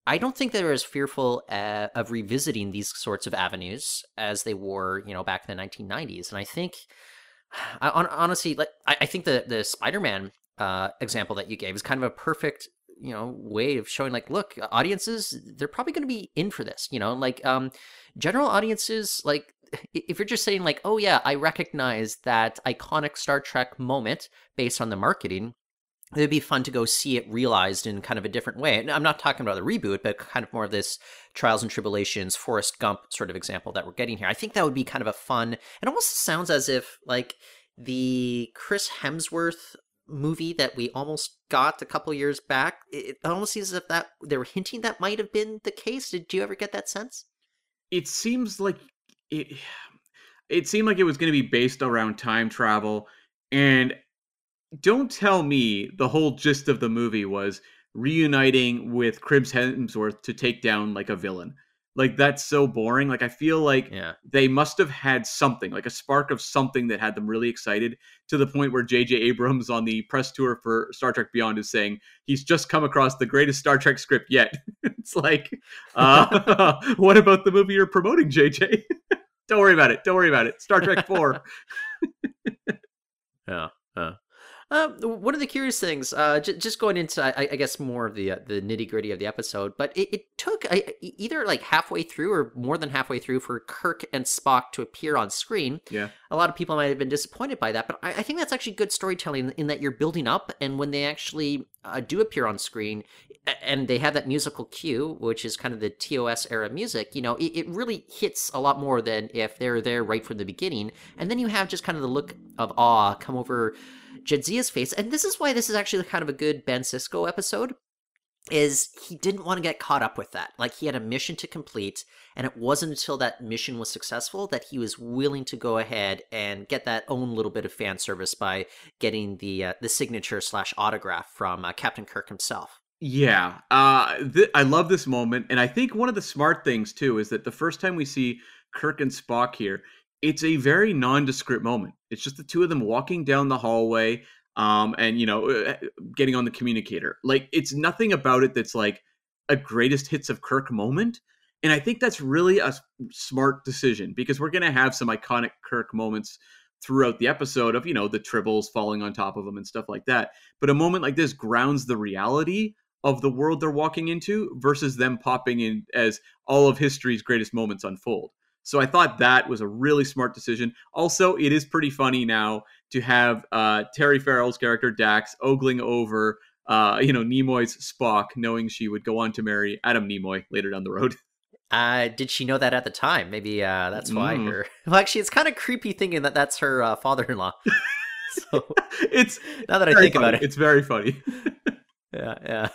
I don't think they're as fearful uh, of revisiting these sorts of avenues as they were, you know, back in the 1990s. And I think *sighs* I, hon- honestly, like I, I think the the Spider Man uh, example that you gave is kind of a perfect you know way of showing like look audiences they're probably going to be in for this you know like um general audiences like if you're just saying like oh yeah i recognize that iconic star trek moment based on the marketing it'd be fun to go see it realized in kind of a different way. And i'm not talking about the reboot but kind of more of this trials and tribulations forrest gump sort of example that we're getting here. I think that would be kind of a fun it almost sounds as if like the chris hemsworth movie that we almost got a couple years back it almost seems as if that they were hinting that might have been the case. Did you ever get that sense? It seems like it it seemed like it was going to be based around time travel and don't tell me the whole gist of the movie was reuniting with Chris Hemsworth to take down like a villain. Like that's so boring. Like I feel like yeah they must have had something, like a spark of something that had them really excited to the point where J.J. Abrams on the press tour for Star Trek Beyond is saying he's just come across the greatest Star Trek script yet. *laughs* it's like, *laughs* uh, *laughs* what about the movie you're promoting, J.J.? Don't worry about it. Don't worry about it. Star Trek 4. *laughs* Yeah. Uh, one of the curious things, uh, j- just going into, I, I guess, more of the uh, the nitty gritty of the episode, but it, it took I, either like halfway through or more than halfway through for Kirk and Spock to appear on screen. Yeah. A lot of people might have been disappointed by that, but I, I think that's actually good storytelling in that you're building up, and when they actually uh, do appear on screen, and they have that musical cue, which is kind of the TOS era music, you know, it, it really hits a lot more than if they're there right from the beginning, and then you have just kind of the look of awe come over Jadzia's face, and this is why this is actually kind of a good Ben Sisko episode, is he didn't want to get caught up with that. Like he had a mission to complete, and it wasn't until that mission was successful that he was willing to go ahead and get that own little bit of fan service by getting the uh, the signature slash autograph from uh, Captain Kirk himself. Yeah, uh, th- I love this moment, and I think one of the smart things too is that the first time we see Kirk and Spock here, it's a very nondescript moment. It's just the two of them walking down the hallway, um, and you know, uh, getting on the communicator. Like it's nothing about it that's like a greatest hits of Kirk moment. And I think that's really a smart decision because we're going to have some iconic Kirk moments throughout the episode of, you know, the tribbles falling on top of them and stuff like that. But a moment like this grounds the reality of the world they're walking into versus them popping in as all of history's greatest moments unfold. So I thought that was a really smart decision. Also, it is pretty funny now to have uh, Terry Farrell's character Dax ogling over, uh, you know, Nimoy's Spock, knowing she would go on to marry Adam Nimoy later down the road. *laughs* Uh, did she know that at the time? Maybe uh, that's why Mm. her. *laughs* Well, actually, it's kind of creepy thinking that that's her uh, father-in-law. *laughs* so it's now that I think about it, it's very funny. yeah, yeah.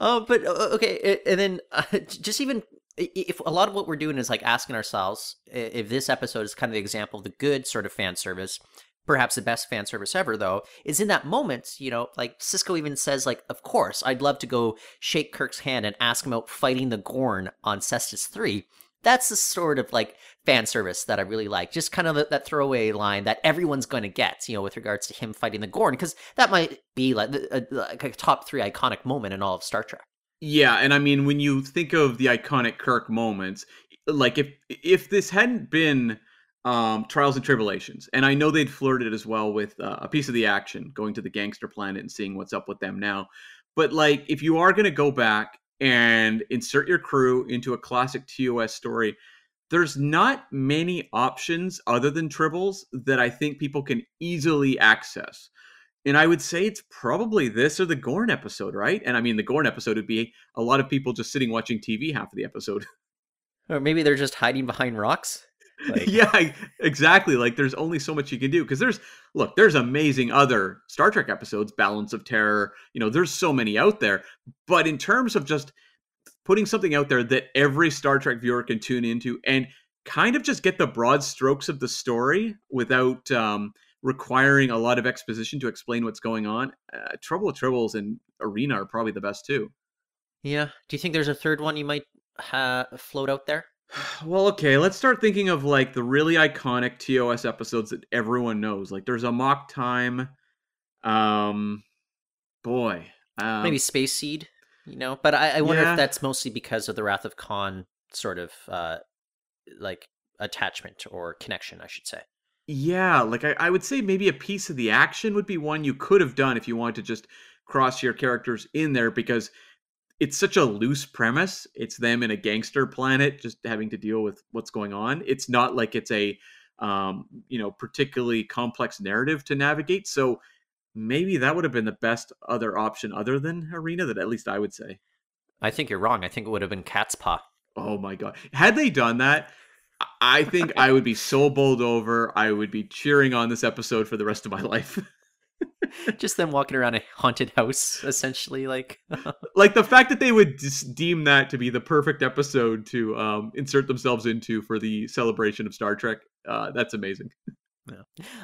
uh, but okay, and then uh, just even if a lot of what we're doing is like asking ourselves if this episode is kind of the example of the good sort of fan service. Perhaps the best fan service ever, though, is in that moment. You know, like Sisko even says, like, "Of course, I'd love to go shake Kirk's hand and ask him about fighting the Gorn on Cestus Three. That's the sort of like fan service that I really like. Just kind of that, throwaway line that everyone's going to get, you know, with regards to him fighting the Gorn, because that might be like a, like a top three iconic moment in all of Star Trek. Yeah, and I mean when you think of the iconic Kirk moments, like if if this hadn't been um Trials and Tribulations, and I know they'd flirted as well with uh, a piece of the action, going to the gangster planet and seeing what's up with them now. But like if you are to go back and insert your crew into a classic TOS story, there's not many options other than tribbles that I think people can easily access. And I would say it's probably this or the Gorn episode, right? And I mean, the Gorn episode would be a lot of people just sitting watching TV half of the episode. *laughs* Or maybe they're just hiding behind rocks. *laughs* Like- yeah, exactly. Like, there's only so much you can do because there's look, there's amazing other Star Trek episodes, Balance of Terror. You know, there's so many out there. But in terms of just putting something out there that every Star Trek viewer can tune into and kind of just get the broad strokes of the story without um, requiring a lot of exposition to explain what's going on. Uh, Trouble with Tribbles and Arena are probably the best too. Yeah. Do you think there's a third one you might uh, float out there? *sighs* Well, okay, let's start thinking of like the really iconic TOS episodes that everyone knows. Like there's Amok Time. Um boy. Um, maybe Space Seed, you know. But I, I wonder yeah. if that's mostly because of the Wrath of Khan sort of uh, like attachment or connection, I should say. Yeah, like I, I would say maybe a piece of the action would be one you could have done if you wanted to just cross your characters in there because it's such a loose premise. It's them in a gangster planet just having to deal with what's going on. It's not like it's a um, you know, particularly complex narrative to navigate. So maybe that would have been the best other option other than Arena that at least I would say. I think you're wrong. I think it would have been Cat's Paw. Oh my god. Had they done that, I- think I would be so bowled over. I would be cheering on this episode for the rest of my *laughs* life. Just them walking around a haunted house, essentially. Like, *laughs* like the fact that they would deem that to be the perfect episode to um, insert themselves into for the celebration of Star Trek. Uh, that's amazing.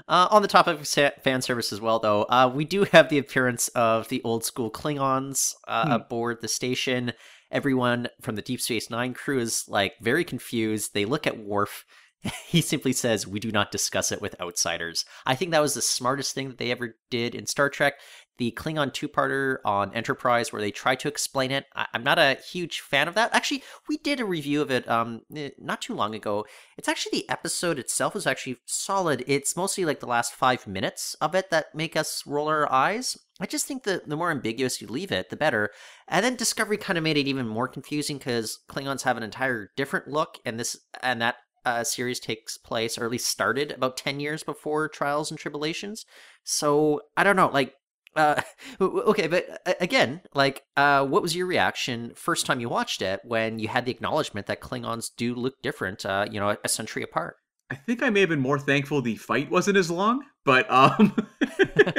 uh, on the topic of fan service as well, though, uh, we do have the appearance of the old school Klingons uh, Hmm. aboard the station. Everyone from the Deep Space Nine crew is like very confused. They look at Worf. *laughs* He simply says, "We do not discuss it with outsiders." I think that was the smartest thing that they ever did in Star Trek. the Klingon two-parter on Enterprise where they try to explain it. I- am not a huge fan of that. Actually, we did a review of it um not too long ago. It's actually the episode itself is actually solid. It's mostly like the last five minutes of it that make us roll our eyes. I just think that the more ambiguous you leave it, the better. And then Discovery kind of made it even more confusing because Klingons have an entire different look, and this and that uh, series takes place, or at least started, about 10 years before Trials and Tribulations. So, I don't know, like, uh, *laughs* okay, but again, like, uh, what was your reaction first time you watched it when you had the acknowledgement that Klingons do look different, uh, you know, a century apart? I think I may have been more thankful the fight wasn't as long, but um, *laughs*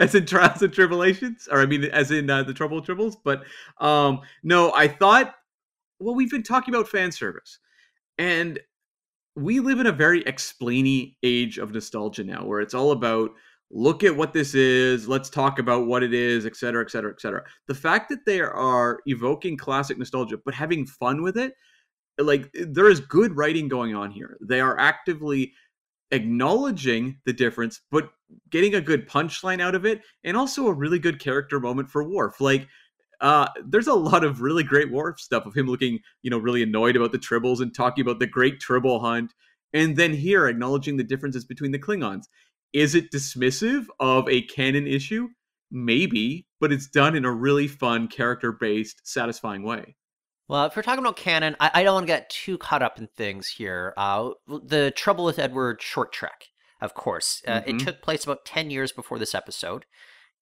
as in trials and tribulations, or I mean, as in uh, the trouble tribbles. But um, no, I thought. Well, we've been talking about fan service, and we live in a very explainy age of nostalgia now where it's all about look at what this is let's talk about what it is et cetera et cetera et cetera the fact that they are evoking classic nostalgia but having fun with it like there is good writing going on here they are actively acknowledging the difference but getting a good punchline out of it and also a really good character moment for Worf like uh, there's a lot of really great Worf stuff of him looking, you know, really annoyed about the tribbles and talking about the great tribble hunt, and then here acknowledging the differences between the Klingons. Is it dismissive of a canon issue? Maybe, but it's done in a really fun, character-based, satisfying way. Well, if we're talking about canon, I, I don't want to get too caught up in things here. Uh, the Trouble with Edward short trek, of course, uh, mm-hmm. it took place about ten years before this episode.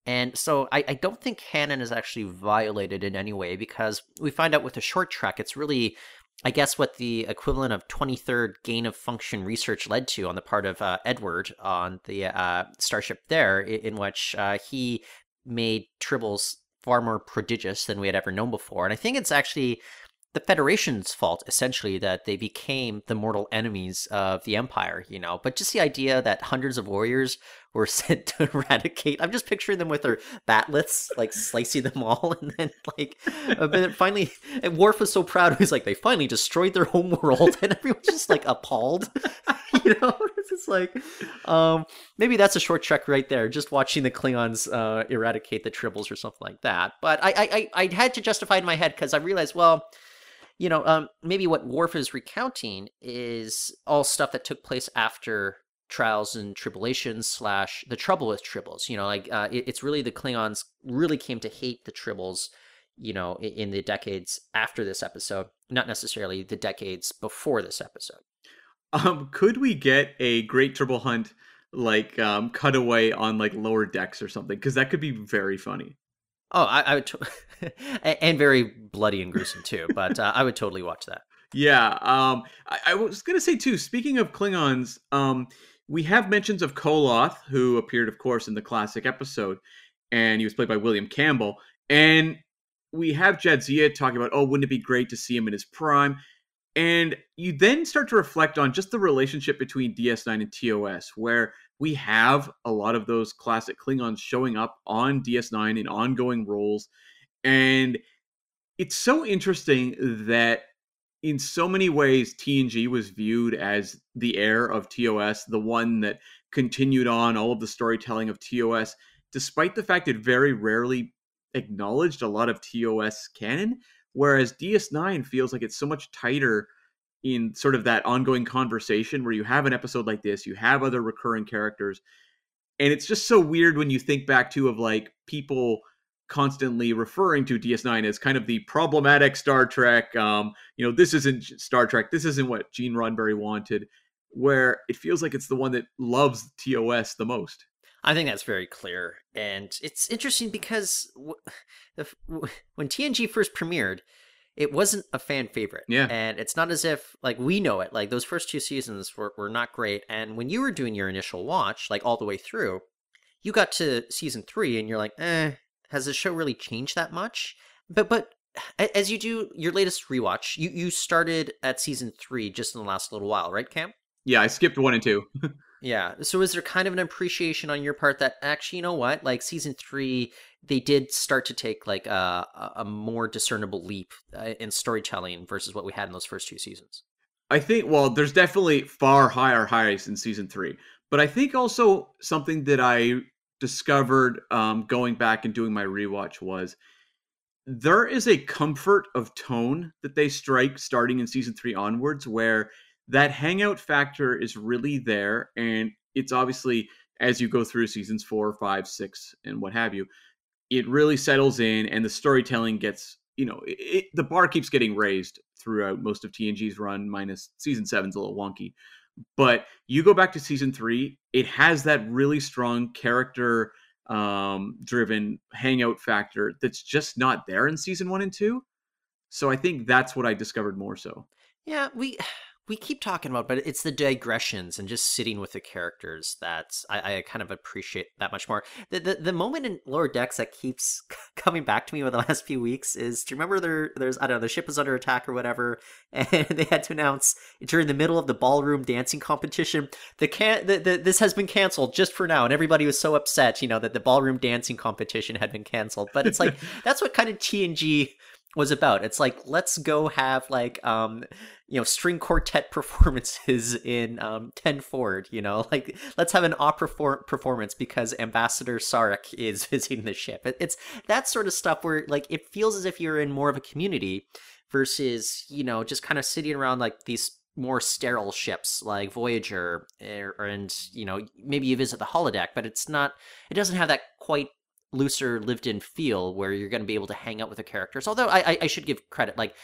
And so I, I don't think canon is actually violated in any way because we find out with a short trek, it's really, I guess, what the equivalent of 23rd gain of function research led to on the part of uh, Edward on the uh, starship there, in, in which uh, he made tribbles far more prodigious than we had ever known before. And I think it's actually the Federation's fault, essentially, that they became the mortal enemies of the Empire, you know. But just the idea that hundreds of warriors were *laughs* sent to eradicate, I'm just picturing them with their bat'leths, like slicing them all, *laughs* and then, like, but then finally, and Worf was so proud, he's like, they finally destroyed their home world, *laughs* and everyone's just, like, appalled, you know? It's just like, um, maybe that's a short trek right there, just watching the Klingons uh, eradicate the Tribbles or something like that. But I, I, I, I had to justify in my head because I realized, well, you know, um, maybe what Worf is recounting is all stuff that took place after trials and tribulations slash the trouble with tribbles. You know, like uh, it, it's really the Klingons really came to hate the tribbles. You know, in, in the decades after this episode, not necessarily the decades before this episode. Um, could we get a Great Tribble Hunt like um, cutaway on like lower decks or something? Because that could be very funny. Oh, I, I would, t- *laughs* and very bloody and gruesome too. But uh, I would totally watch that. Yeah, um, I, I, was gonna say too. Speaking of Klingons, um, we have mentions of Koloth, who appeared, of course, in the classic episode, and he was played by William Campbell. And we have Jadzia talking about, oh, wouldn't it be great to see him in his prime? And you then start to reflect on just the relationship between DS9 and TOS, where we have a lot of those classic Klingons showing up on DS9 in ongoing roles. And it's so interesting that in so many ways, TNG was viewed as the heir of TOS, the one that continued on all of the storytelling of TOS, despite the fact it very rarely acknowledged a lot of TOS canon. Whereas DS9 feels like it's so much tighter in sort of that ongoing conversation where you have an episode like this, you have other recurring characters, and it's just so weird when you think back to of like people constantly referring to DS9 as kind of the problematic Star Trek. Um, you know, this isn't Star Trek. This isn't what Gene Roddenberry wanted. Where it feels like it's the one that loves TOS the most. I think that's very clear, and it's interesting because when TNG first premiered, it wasn't a fan favorite. Yeah. And it's not as if like we know it. Like those first two seasons were, were not great. And when you were doing your initial watch, like all the way through, you got to season three and you're like, eh, has the show really changed that much? But but as you do your latest rewatch, you, you started at season three just in the last little while, right, Cam? Yeah, I skipped one and two. *laughs* yeah. So is there kind of an appreciation on your part that actually, you know what, like season three they did start to take like a, a more discernible leap uh, in storytelling versus what we had in those first two seasons. I think well, there's definitely far higher highs in season three, but I think also something that I discovered um, going back and doing my rewatch was there is a comfort of tone that they strike starting in season three onwards where that hangout factor is really there and it's obviously as you go through seasons four five six and what have you it really settles in and the storytelling gets you know it, the bar keeps getting raised throughout most of tng's run minus season seven's a little wonky but you go back to season three it has that really strong character um, driven hangout factor that's just not there in season one and two. So I think that's what I discovered more so. Yeah, we we keep talking about, but it's the digressions and just sitting with the characters that I, I kind of appreciate that much more. The, the the moment in Lower Decks that keeps *laughs* coming back to me over the *laughs* last few weeks is do you remember there there's I don't know the ship was under attack or whatever, *laughs* and they had to announce during the middle of the ballroom dancing competition the can the, the, this has been canceled just for now, and everybody was so upset, you know, that the ballroom dancing competition had been canceled. But it's like that's what kind of TNG was about. It's like let's go have like um you know string quartet *laughs* performances in um Ten Forward, you know *laughs* like let's have an opera for- performance because ambassador sarek is *laughs* visiting the ship it, it's that sort of stuff where like it feels as if you're in more of a community versus you know just kind of sitting around like these more sterile ships like Voyager, er, and you know maybe you visit the holodeck, but it's not. It doesn't have that quite looser lived in feel where you're going to be able to hang out with the characters. Although I, I should give credit, like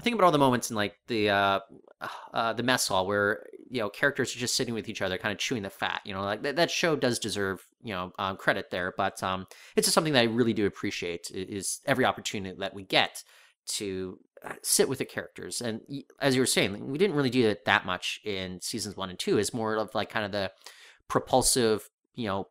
think about all the moments in like the uh, *sighs* uh, the mess hall where you know characters are just sitting with each other, kind of chewing the fat. You know, like that, show does deserve you know um, credit there, but um, it's just something that I really do appreciate is every opportunity that we get to uh, sit with the characters. And as you were saying, we didn't really do it that much in seasons one and two. Is more of like kind of the propulsive, you know,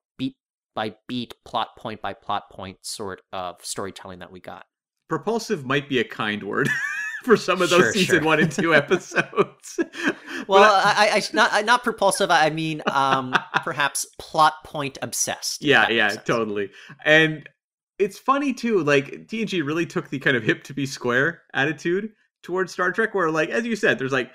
by beat, plot point by plot point sort of storytelling that we got. Propulsive might be a kind word. *laughs* for some of those sure, season sure. one and two *laughs* episodes. *laughs* well, I, I, I, not not propulsive. I mean, um, perhaps plot point obsessed. Yeah, yeah, totally. And it's funny too. Like TNG really took the kind of hip to be square attitude towards Star Trek, where like as you said, there's like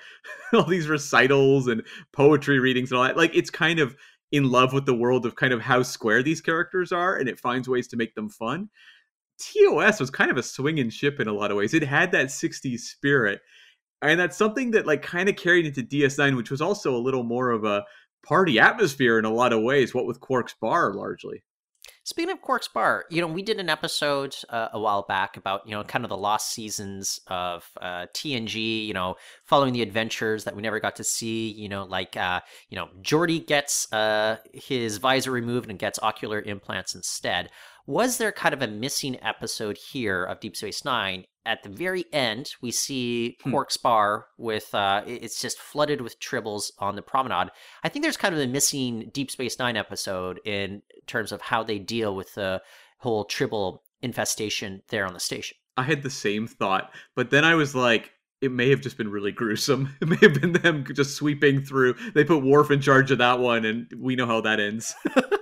all these recitals and poetry readings and all that. Like it's kind of in love with the world of kind of how square these characters are, and it finds ways to make them fun. TOS was kind of a swinging ship in a lot of ways. It had that 60s spirit. And that's something that like kind of carried into DS9, which was also a little more of a party atmosphere in a lot of ways, what with Quark's Bar largely. Speaking of Quark's Bar, you know, we did an episode uh, a while back about, you know, kind of the lost seasons of uh, TNG, you know, following the adventures that we never got to see, you know, like, uh, you know, Geordi gets uh, his visor removed and gets ocular implants instead was there kind of a missing episode here of Deep Space Nine? At the very end, we see hmm. Quark's bar with uh, it's just flooded with tribbles on the promenade. I think there's kind of a missing Deep Space Nine episode in terms of how they deal with the whole tribble infestation there on the station. I had the same thought, but then I was like, it may have just been really gruesome. *laughs* It may have been them just sweeping through. They put Worf in charge of that one, and we know how that ends. *laughs*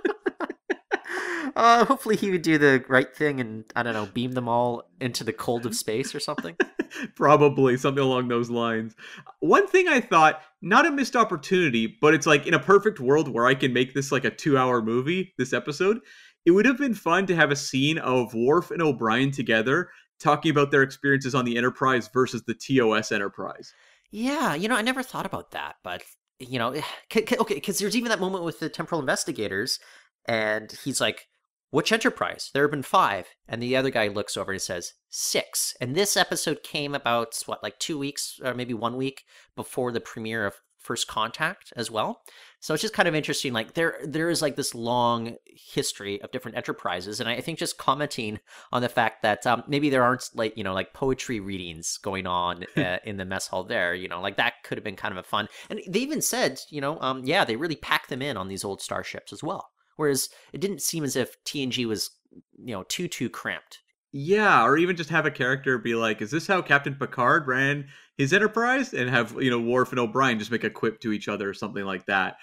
Uh, hopefully he would do the right thing and I don't know, beam them all into the cold of space or something. *laughs* Probably something along those lines. One thing I thought, not a missed opportunity, but it's like in a perfect world where I can make this like a two-hour movie, this episode. It would have been fun to have a scene of Worf and O'Brien together talking about their experiences on the Enterprise versus the TOS Enterprise. Yeah, you know, I never thought about that, but you know, *sighs* okay, because there's even that moment with the temporal investigators, and he's like, which enterprise? There have been five. And the other guy looks over and says, six. And this episode came about, what, like two weeks or maybe one week before the premiere of First Contact as well. So it's just kind of interesting. Like there, there is like this long history of different enterprises, and I think just commenting on the fact that um, maybe there aren't like you know like poetry readings going on *laughs* uh, in the mess hall there. You know, like that could have been kind of a fun. And they even said, you know, um, yeah, they really packed them in on these old starships as well. Whereas it didn't seem as if TNG was, you know, too too cramped. Yeah, or even just have a character be like, "Is this how Captain Picard ran his Enterprise?" and have you know Worf and O'Brien just make a quip to each other or something like that.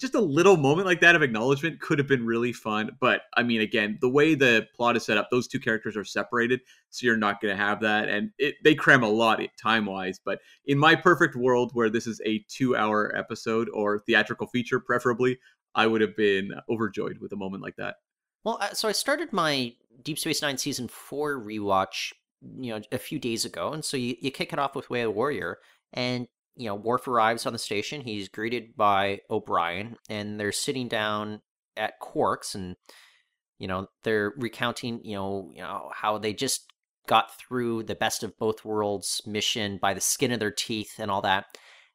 Just a little moment like that of acknowledgement could have been really fun. But I mean, again, the way the plot is set up, those two characters are separated, so you're not going to have that, and it, they cram a lot time wise. But in my perfect world, where this is a two hour episode or theatrical feature, preferably, I would have been overjoyed with a moment like that. Well, uh, so I started my Deep Space Nine season four rewatch, you know, a few days ago, and so you, you kick it off with Way of Warrior, and you know, Worf arrives on the station. He's greeted by O'Brien, and they're sitting down at Quark's, and you know, they're recounting, you know, you know how they just got through the best of both worlds mission by the skin of their teeth and all that.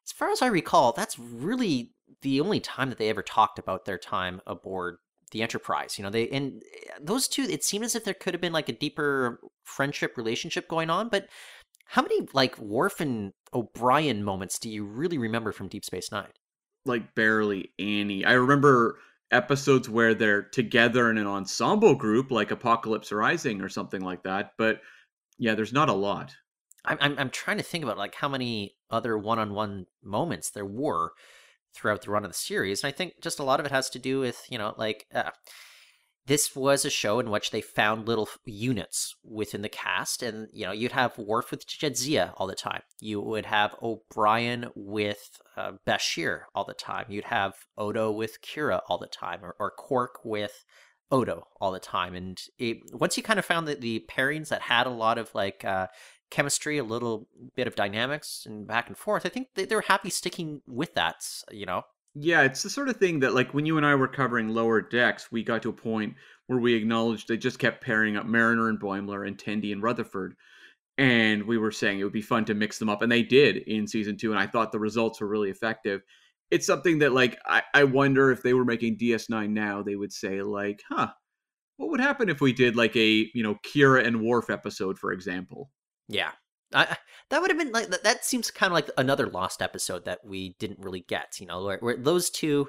As far as I recall, that's really the only time that they ever talked about their time aboard the Enterprise. You know, they and eh, those two. It seemed as if there could have been like a deeper friendship relationship going on, but how many like Worf and O'Brien moments do you really remember from Deep Space Nine? Like barely any. I remember episodes where they're together in an ensemble group, like Apocalypse Rising or something like that. But yeah, there's not a lot. I'm I'm, I'm trying to think about like how many other one-on-one moments there were throughout the run of the series, and I think just a lot of it has to do with you know like. Uh, this was a show in which they found little units within the cast, and you know you'd have Worf with Jadzia all the time. You would have O'Brien with uh, Bashir all the time. You'd have Odo with Kira all the time, or, or Quark with Odo all the time. And it, once you kind of found that the pairings that had a lot of like uh, chemistry, a little bit of dynamics, and back and forth, I think they, they're happy sticking with that. You know, yeah, it's the sort of thing that, like, when you and I were covering lower decks, we got to a point where we acknowledged they just kept pairing up Mariner and Boimler and Tendi and Rutherford. And we were saying it would be fun to mix them up. And they did in season two. And I thought the results were really effective. It's something that, like, I, I wonder if they were making DS9 now, they would say, like, huh, what would happen if we did, like, a, you know, Kira and Worf episode, for example? Yeah. I, that would have been like that, that seems kind of like another lost episode that we didn't really get you know where, where those two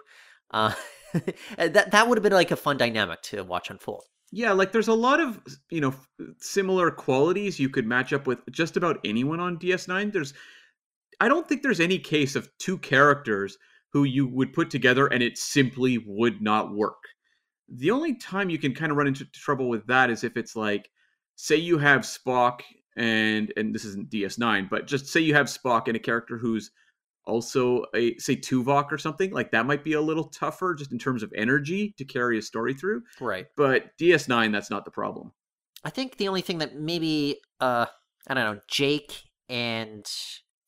uh *laughs* that that would have been like a fun dynamic to watch unfold. Yeah like there's a lot of you know similar qualities you could match up with just about anyone on ds9 there's i don't think there's any case of two characters who you would put together and it simply would not work. The only time you can kind of run into trouble with that is if it's like say you have spock and and this isn't DS9, but just say you have Spock and a character who's also a say Tuvok or something like that might be a little tougher just in terms of energy to carry a story through. Right. But DS9 that's not the problem. I think the only thing that maybe uh I don't know, Jake and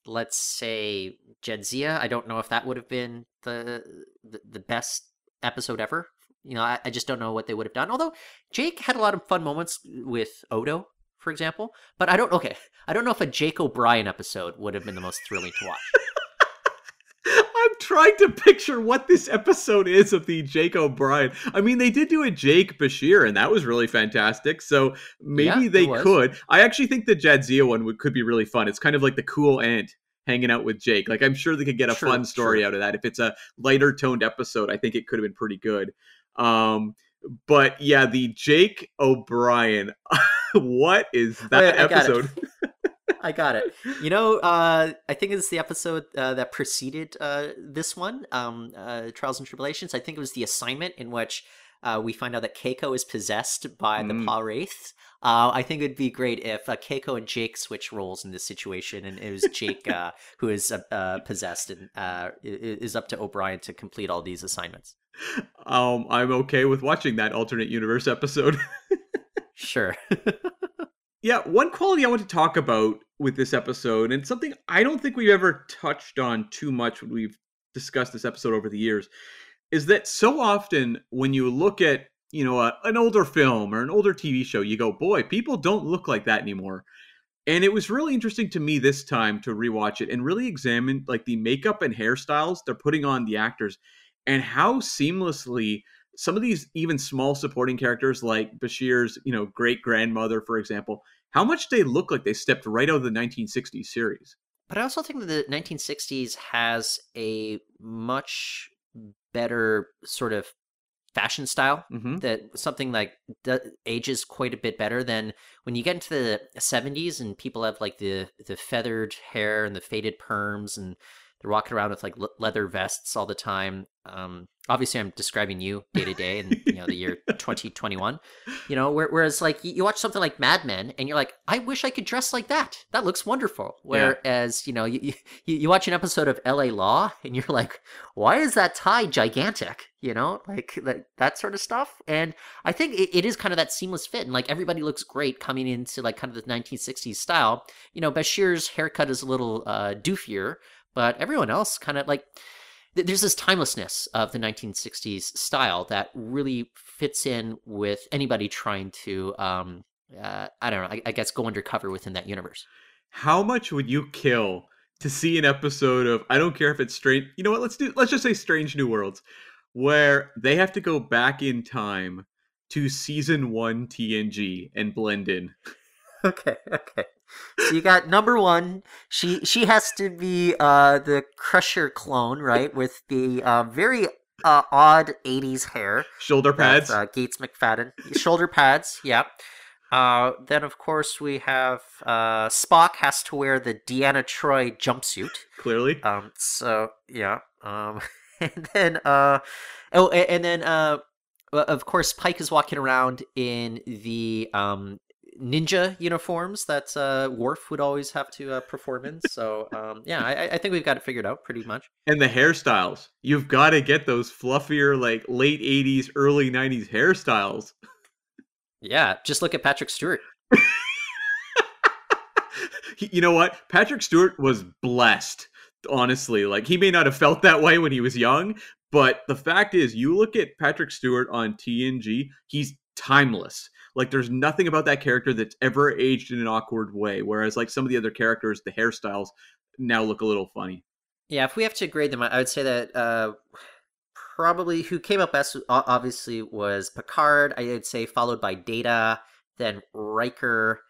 let's say Jadzia, I don't know if that would have been the the, the best episode ever. You know, I, I just don't know what they would have done. Although Jake had a lot of fun moments with Odo for example. But I don't. Okay, I don't know if a Jake O'Brien episode would have been the most thrilling to watch. *laughs* I'm trying to picture what this episode is of the Jake O'Brien. I mean, they did do a Jake Bashir, and that was really fantastic. So maybe Yeah, they could. I actually think the Jadzia one would, could be really fun. It's kind of like the cool aunt hanging out with Jake. Like I'm sure they could get a fun story out of that. If it's a lighter toned episode, I think it could have been pretty good. Um, but yeah, the Jake O'Brien. *laughs* *laughs* what is that I got episode? *laughs* I got it. You know, uh, I think it's the episode uh, that preceded uh, this one, um, uh, Trials and Tribulations. I think it was the assignment in which uh, we find out that Keiko is possessed by the Mm. Pah-wraith. Uh, I think it'd be great if uh, Keiko and Jake switch roles in this situation, and it was Jake uh, *laughs* who is uh, uh, possessed and uh, is up to O'Brien to complete all these assignments. Um, I'm okay with watching that alternate universe episode. Sure. *laughs* Yeah, one quality I want to talk about with this episode, and something I don't think we've ever touched on too much when we've discussed this episode over the years, is that so often when you look at you know a, an older film or an older TV show, you go, "Boy, people don't look like that anymore." And it was really interesting to me this time to rewatch it and really examine like the makeup and hairstyles they're putting on the actors and how seamlessly some of these even small supporting characters like Bashir's, you know, great grandmother, for example, how much they look like they stepped right out of the 1960s series. But I also think that the 1960s has a much better sort of fashion style Mm-hmm. that something like ages quite a bit better than when you get into the 70s and people have like the the feathered hair and the faded perms and they're walking around with like le- leather vests all the time. Um, obviously, I'm describing you day to day in you know the year *laughs* 2021. You know, where, whereas like you, watch something like Mad Men, and you're like, I wish I could dress like that. That looks wonderful. Yeah. Whereas you know you, you you watch an episode of L.A. Law, and you're like, why is that tie gigantic? You know, like that that sort of stuff. And I think it, it is kind of that seamless fit, and like everybody looks great coming into like kind of the 1960s style. You know, Bashir's haircut is a little uh, doofier, but everyone else kind of like th- there's this timelessness of the 1960s style that really fits in with anybody trying to um uh, i don't know I, I guess go undercover within that universe How much would you kill to see an episode of I don't care if it's strange you know what, let's do let's just say Strange New Worlds, where they have to go back in time to season one TNG and blend in. *laughs* okay okay so you got number one she she has to be uh the crusher clone right with the uh, very uh, odd 80s hair Shoulder pads. That's, uh, Gates McFadden. Shoulder pads, yeah. Uh, then, of course, we have uh, Spock has to wear the Deanna Troi jumpsuit. clearly. Um, so yeah. Um, *laughs* and then uh, oh, and then uh, of course, Pike is walking around in the um ninja uniforms that uh Worf would always have to uh, perform in. So um, yeah, I, I think we've got it figured out pretty much. And the hairstyles. You've got to get those fluffier, like late 80s, early 90s hairstyles. Yeah, just look at Patrick Stewart. *laughs* You know what? Patrick Stewart was blessed, honestly. Like, he may not have felt that way when he was young, but the fact is, you look at Patrick Stewart on TNG, he's timeless. Like, there's nothing about that character that's ever aged in an awkward way. Whereas, like, some of the other characters, the hairstyles now look a little funny. Yeah, if we have to grade them, I would say that uh, probably who came up best obviously was Picard. I would say followed by Data, then Riker.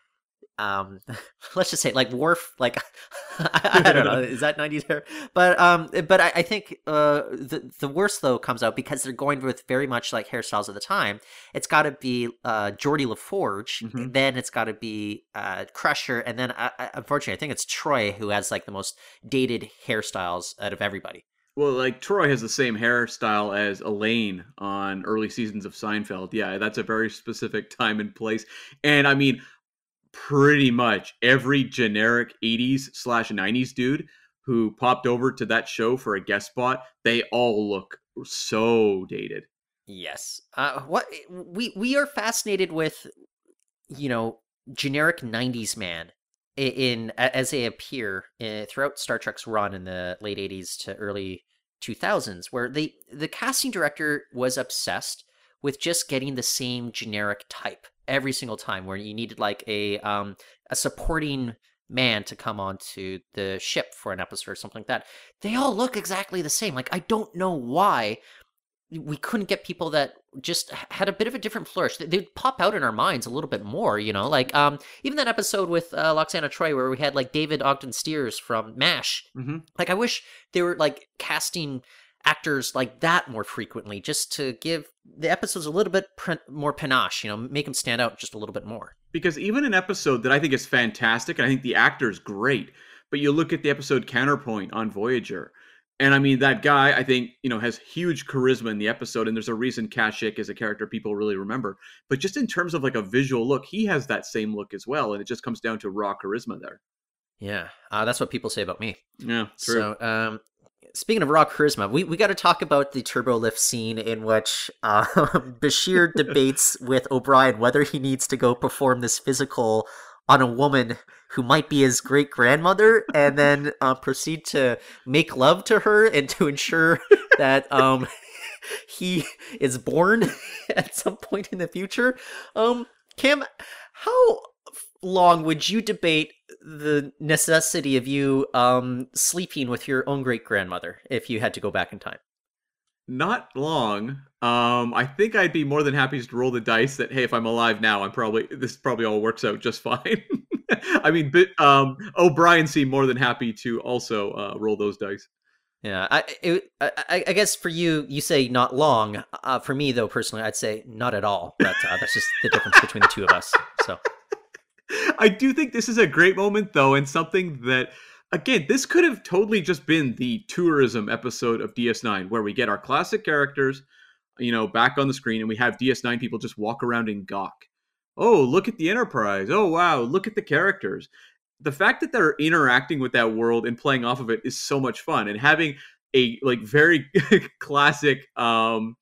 Um, *laughs* let's just say like Worf. Like *laughs* I, I don't know, *laughs* is that nineties hair? But um, but I, I think uh the the worst though comes out because they're going with very much like hairstyles of the time. It's got to be uh Geordi LaForge, Mhm. then it's got to be uh Crusher, and then uh, uh, unfortunately I think it's Troi who has like the most dated hairstyles out of everybody. Well, like Troi has the same hairstyle as Elaine on early seasons of Seinfeld. Yeah, that's a very specific time and place. And I mean, pretty much every generic 80s slash 90s dude who popped over to that show for a guest spot, they all look so dated. Yes. Uh, what we we are fascinated with, you know, generic '90s man i- in as they appear uh, throughout Star Trek's run in the late '80s to early 2000s, where they the casting director was obsessed with just getting the same generic type every single time, where you needed like a um a supporting man to come onto the ship for an episode or something like that. They all look exactly the same. Like I don't know why we couldn't get people that just had a bit of a different flourish. They- They'd pop out in our minds a little bit more, you know, like um even that episode with uh, Lwaxana Troi where we had like David Ogden Stiers from MASH. Mm-hmm. Like I wish they were like casting actors like that more frequently, just to give the episodes a little bit more panache, you know, make them stand out just a little bit more. Because even an episode that I think is fantastic, and I think the actor is great, but you look at the episode Counterpoint on Voyager, and I mean that guy, I think you know has huge charisma in the episode, and there's a reason Kashyk is a character people really remember. But just in terms of like a visual look, he has that same look as well, and it just comes down to raw charisma there. Yeah, uh, that's what people say about me. Yeah, true. So, um, speaking of raw charisma, we, we got to talk about the turbo lift scene in which uh, *laughs* Bashir debates *laughs* with O'Brien whether he needs to go perform this physical on a woman who might be his great grandmother, and then *laughs* uh, proceed to make love to her and to ensure that um, he is born at some point in the future. Um, Kim, how long would you debate the necessity of you um sleeping with your own great grandmother if you had to go back in time? Not long. Um, I think I'd be more than happy to roll the dice that hey, if I'm alive now, I'm probably this probably all works out just *laughs* fine. I mean, but um, O'Brien seemed more than happy to also uh, roll those dice. Yeah, I, it, I I guess for you, you say not long. Uh, for me, though, personally, I'd say not at all. But uh, that's just the difference between the two of us. So I do think this is a great moment, though, and something that again, this could have totally just been the tourism episode of DS9 where we get our classic characters, you know, back on the screen and we have DS9 people just walk around and gawk. Oh, look at the Enterprise. Oh, wow, look at the characters. The fact that they're interacting with that world and playing off of it is so much fun and having a like very *laughs* classic um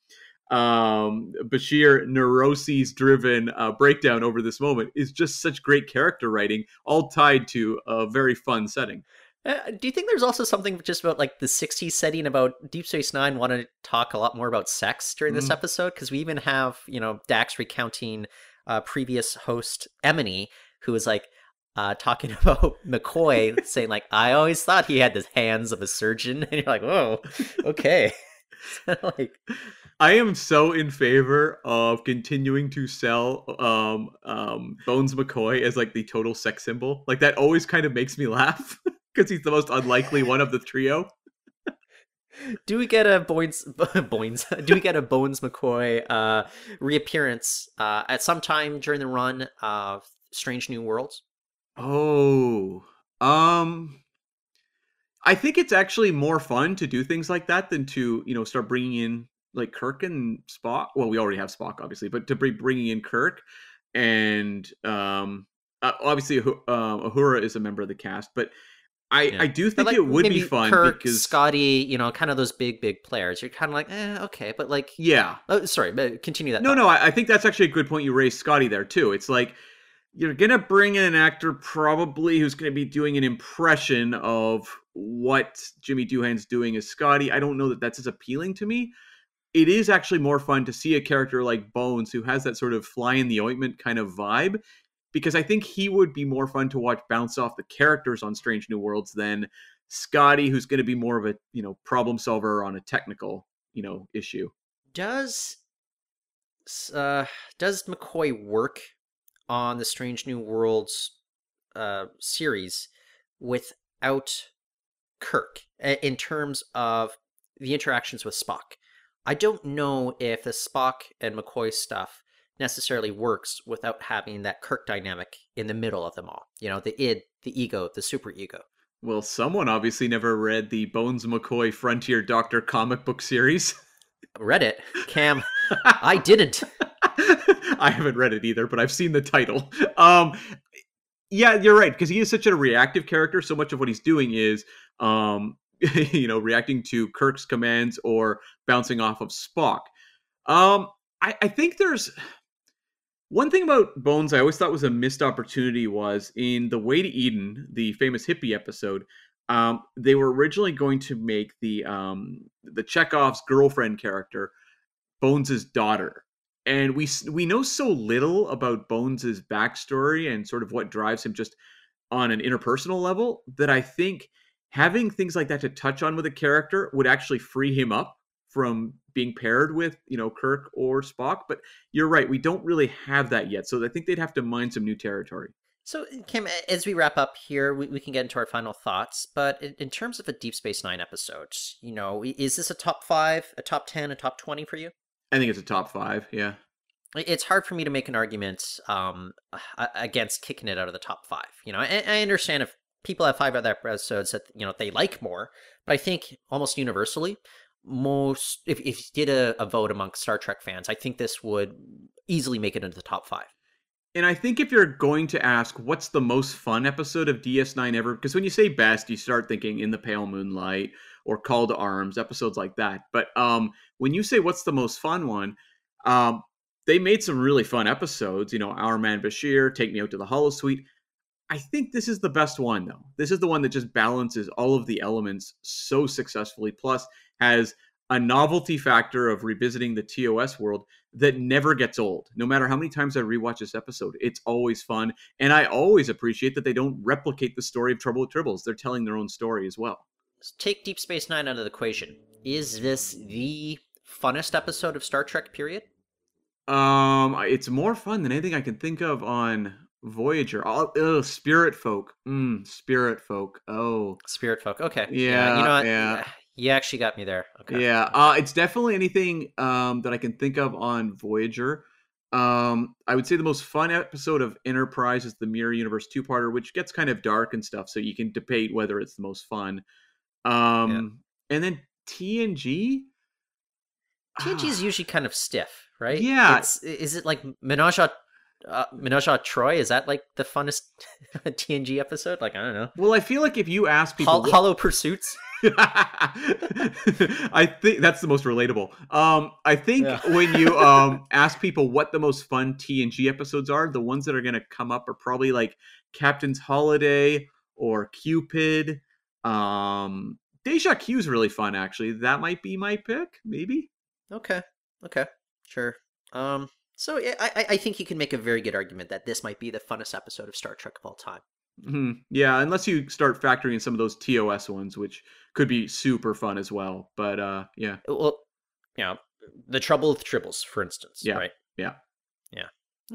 um Bashir neuroses driven uh, breakdown over this moment is just such great character writing all tied to a very fun setting. Uh, do you think there's also something just about like the 60s setting about Deep Space Nine want to talk a lot more about sex during this Mhm. episode? Because we even have, you know, Dax recounting uh, previous host Emony, who was like uh, *laughs* talking about McCoy, saying, like, I always thought he had the hands of a surgeon. *laughs* And you're like, whoa, okay. *laughs* like, I am so in favor of continuing to sell um um Bones McCoy as like the total sex symbol. Like that always kind of makes me *laughs* laugh because he's the most unlikely one of the trio. do we get a Bones, *laughs* Bones, do we get a Bones McCoy uh, reappearance uh, at some time during the run of Strange New Worlds? Oh, um, I think it's actually more fun to do things like that than to you know start bringing in like Kirk and Spock. Well, we already have Spock, obviously, but to be bringing in Kirk and um, uh, obviously uh, Uhura is a member of the cast, but I Yeah. I do think like, it would be fun Kirk, because Scotty, you know, kind of those big, big players. You're kind of like, eh, okay, but like, yeah, oh, sorry, but continue that. No, thought. no, I, I think that's actually a good point you raised, Scotty, there too. It's like you're gonna bring in an actor probably who's gonna be doing an impression of what Jimmy Doohan's doing as Scotty. I don't know that that's as appealing to me. It is actually more fun to see a character like Bones who has that sort of fly in the ointment kind of vibe, because I think he would be more fun to watch bounce off the characters on Strange New Worlds than Scotty, who's going to be more of a you know problem solver on a technical you know issue. Does uh does McCoy work on the Strange New Worlds uh series without Kirk in terms of the interactions with Spock? I don't know if the Spock and McCoy stuff necessarily works without having that Kirk dynamic in the middle of them all. You know, the id, the ego, the super ego. Well, someone obviously never read the Bones McCoy Frontier Doctor comic book series. Read it, Cam. I *laughs* didn't. I haven't read it either, but I've seen the title. Um, yeah, you're right because he is such a reactive character. So much of what he's doing is, um, *laughs* you know, reacting to Kirk's commands or bouncing off of Spock. Um, I, I think there's one thing about Bones I always thought was a missed opportunity was in The Way to Eden, the famous hippie episode. Um, they were originally going to make the um, the Chekhov's girlfriend character Bones's daughter, and we we know so little about Bones's backstory and sort of what drives him just on an interpersonal level that I think having things like that to touch on with a character would actually free him up from being paired with you know Kirk or Spock. But you're right, we don't really have that yet, so I think they'd have to mine some new territory. So, Kim, as we wrap up here, we, we can get into our final thoughts. But in, in terms of a Deep Space Nine episode, you know, is this a top five, a top 10, a top 20 for you? I think it's a top five. Yeah. It's hard for me to make an argument um, against kicking it out of the top five. You know, I, I understand if people have five other episodes that, you know, they like more, but I think almost universally, most, if, if you did a, a vote among Star Trek fans, I think this would easily make it into the top five. And I think if you're going to ask what's the most fun episode of DS9 ever, because when you say best, you start thinking In the Pale Moonlight or Call to Arms, episodes like that. But um, when you say what's the most fun one, um, they made some really fun episodes. You know, Our Man Bashir, Take Me Out to the Holosuite. I think this is the best one, though. This is the one that just balances all of the elements so successfully, plus has a novelty factor of revisiting the TOS world that never gets old. No matter how many times I rewatch this episode, it's always fun. And I always appreciate that they don't replicate the story of Trouble with Tribbles. They're telling their own story as well. take Deep Space Nine out of the equation. Is this the funnest episode of Star Trek? Period. Um, it's more fun than anything I can think of on Voyager. Oh, Spirit Folk. Mm, Spirit Folk. Oh, Spirit folk. Okay. Yeah, You know what? yeah. You actually got me there. Okay. yeah. Uh, it's definitely anything um that I can think of on Voyager. Um, I would say the most fun episode of Enterprise is the Mirror Universe two parter, which gets kind of dark and stuff, so you can debate whether it's the most fun. Um, and then TNG. TNG is usually kind of stiff, right? Yeah. It's, is it like Menage a uh, Menage Troi? Is that like the funnest *laughs* TNG episode? Like I don't know. Well, I feel like if you ask people, Hol- what- Hollow Pursuits. *laughs* I think that's the most relatable. Um, I think Yeah. *laughs* when you um ask people what the most fun TNG episodes are, the ones that are going to come up are probably like Captain's Holiday or Cupid. Um, Deja Q is really fun, actually. That might be my pick, maybe. Okay. Okay. Sure. Um. So yeah, I I- I think you can make a very good argument that this might be the funnest episode of Star Trek of all time. hmm Yeah, unless you start factoring in some of those TOS ones, which could be super fun as well. But uh, yeah, Well, you know, the trouble with tribbles, for instance. Yeah, Right. yeah. Yeah.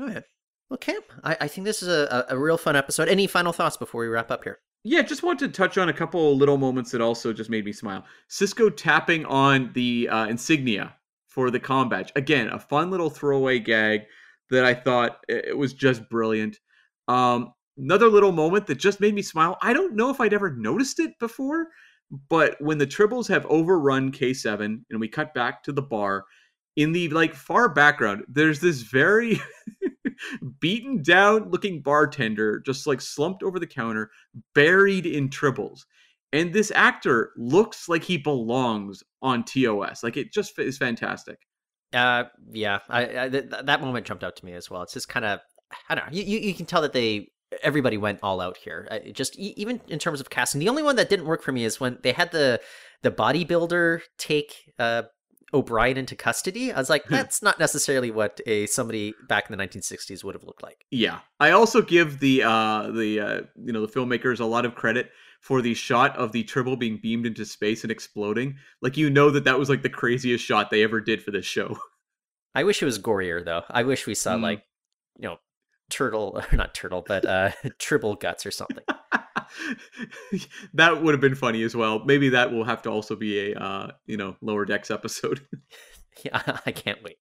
ahead. Well, Cam, I, I think this is a, a, a real fun episode. Any final thoughts before we wrap up here? Yeah, just want to touch on a couple little moments that also just made me smile. Sisko tapping on the uh, insignia for the com badge. Again, a fun little throwaway gag that I thought it was just brilliant. Um, another little moment that just made me smile. I don't know if I'd ever noticed it before, but when the Tribbles have overrun K7 and we cut back to the bar, in the like far background, there's this very *laughs* beaten down looking bartender just like slumped over the counter buried in tribbles. And this actor looks like he belongs on TOS. Like it just is fantastic. Uh, yeah, I, I th- th- that moment jumped out to me as well. It's just kind of, I don't know. You, you you can tell that they everybody went all out here. It just e- even in terms of casting, the only one that didn't work for me is when they had the the bodybuilder take uh O'Brien into custody. I was like, that's not necessarily what a somebody back in the 1960s would have looked like. Yeah. I also give the uh the uh you know the filmmakers a lot of credit for the shot of the Tribble being beamed into space and exploding. Like you know that that was like the craziest shot they ever did for this show. *laughs* I wish it was gorier though. I wish we saw Mm. like, you know, turtle *laughs* or not turtle, but uh *laughs* tribble guts or something. that would have been funny as well. Maybe that will have to also be a uh, you know, lower decks episode. yeah, I can't wait.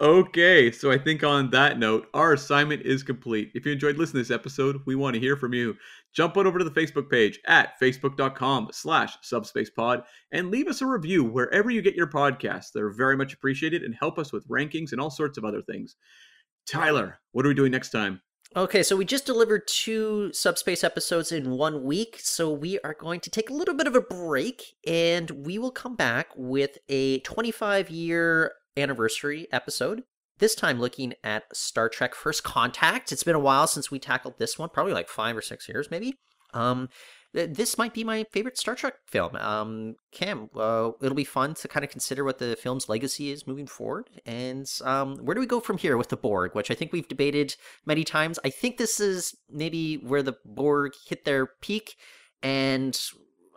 okay, so I think on that note, our assignment is complete. If you enjoyed listening to this episode, we want to hear from you. Jump on over to the Facebook page at facebook.com slash subspacepod and leave us a review wherever you get your podcasts. They're very much appreciated and help us with rankings and all sorts of other things. Tyler, what are we doing next time? Okay, so we just delivered two subspace episodes in one week, so we are going to take a little bit of a break and we will come back with a 25 year anniversary episode. This time looking at Star Trek First Contact. It's been a while since we tackled this one, probably like five or six years, maybe. Um, this might be my favorite Star Trek film. Um, Cam, uh, it'll be fun to kind of consider what the film's legacy is moving forward. And um, where do we go from here with the Borg, which I think we've debated many times. I think this is maybe where the Borg hit their peak, and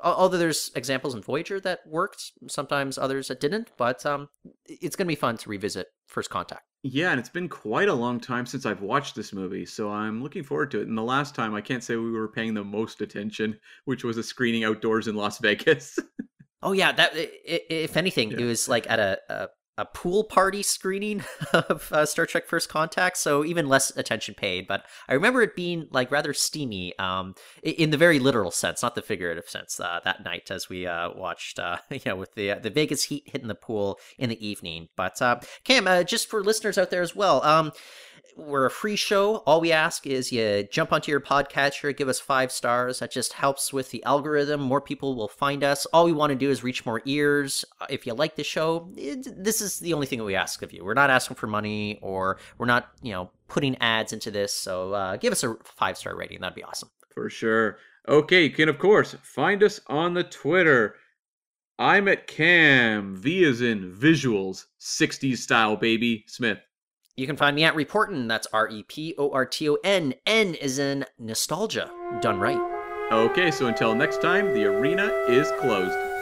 although there's examples in Voyager that worked, sometimes others that didn't. But um, it's going to be fun to revisit First Contact. Yeah, and it's been quite a long time since I've watched this movie, so I'm looking forward to it. And the last time, I can't say we were paying the most attention, which was a screening outdoors in Las Vegas. *laughs* Oh yeah, that if anything, it was like at a, a a pool party screening *laughs* of uh, Star Trek First Contact, so even less attention paid. But I remember it being like rather steamy, um, in the very literal sense, not the figurative sense. Uh, that night as we uh, watched, uh, *laughs* you know, with the the Vegas heat hitting the pool in the evening. But uh, Cam, uh, just for listeners out there as well, um, we're a free show. All we ask is you jump onto your podcatcher, give us five stars. That just helps with the algorithm. More people will find us. All we want to do is reach more ears. Uh, If you like the show, it, this is the only thing that we ask of you. We're not asking for money or we're not, you know, putting ads into this. So uh, give us a five star rating. That'd be awesome. For sure. Okay, you can of course find us on the Twitter. I'm at Cam. V is in visuals, 60s style, baby. Smith. You can find me at Reporton. That's R E P O R T O N. N is in nostalgia. Done right. Okay, so until next time, the arena is closed.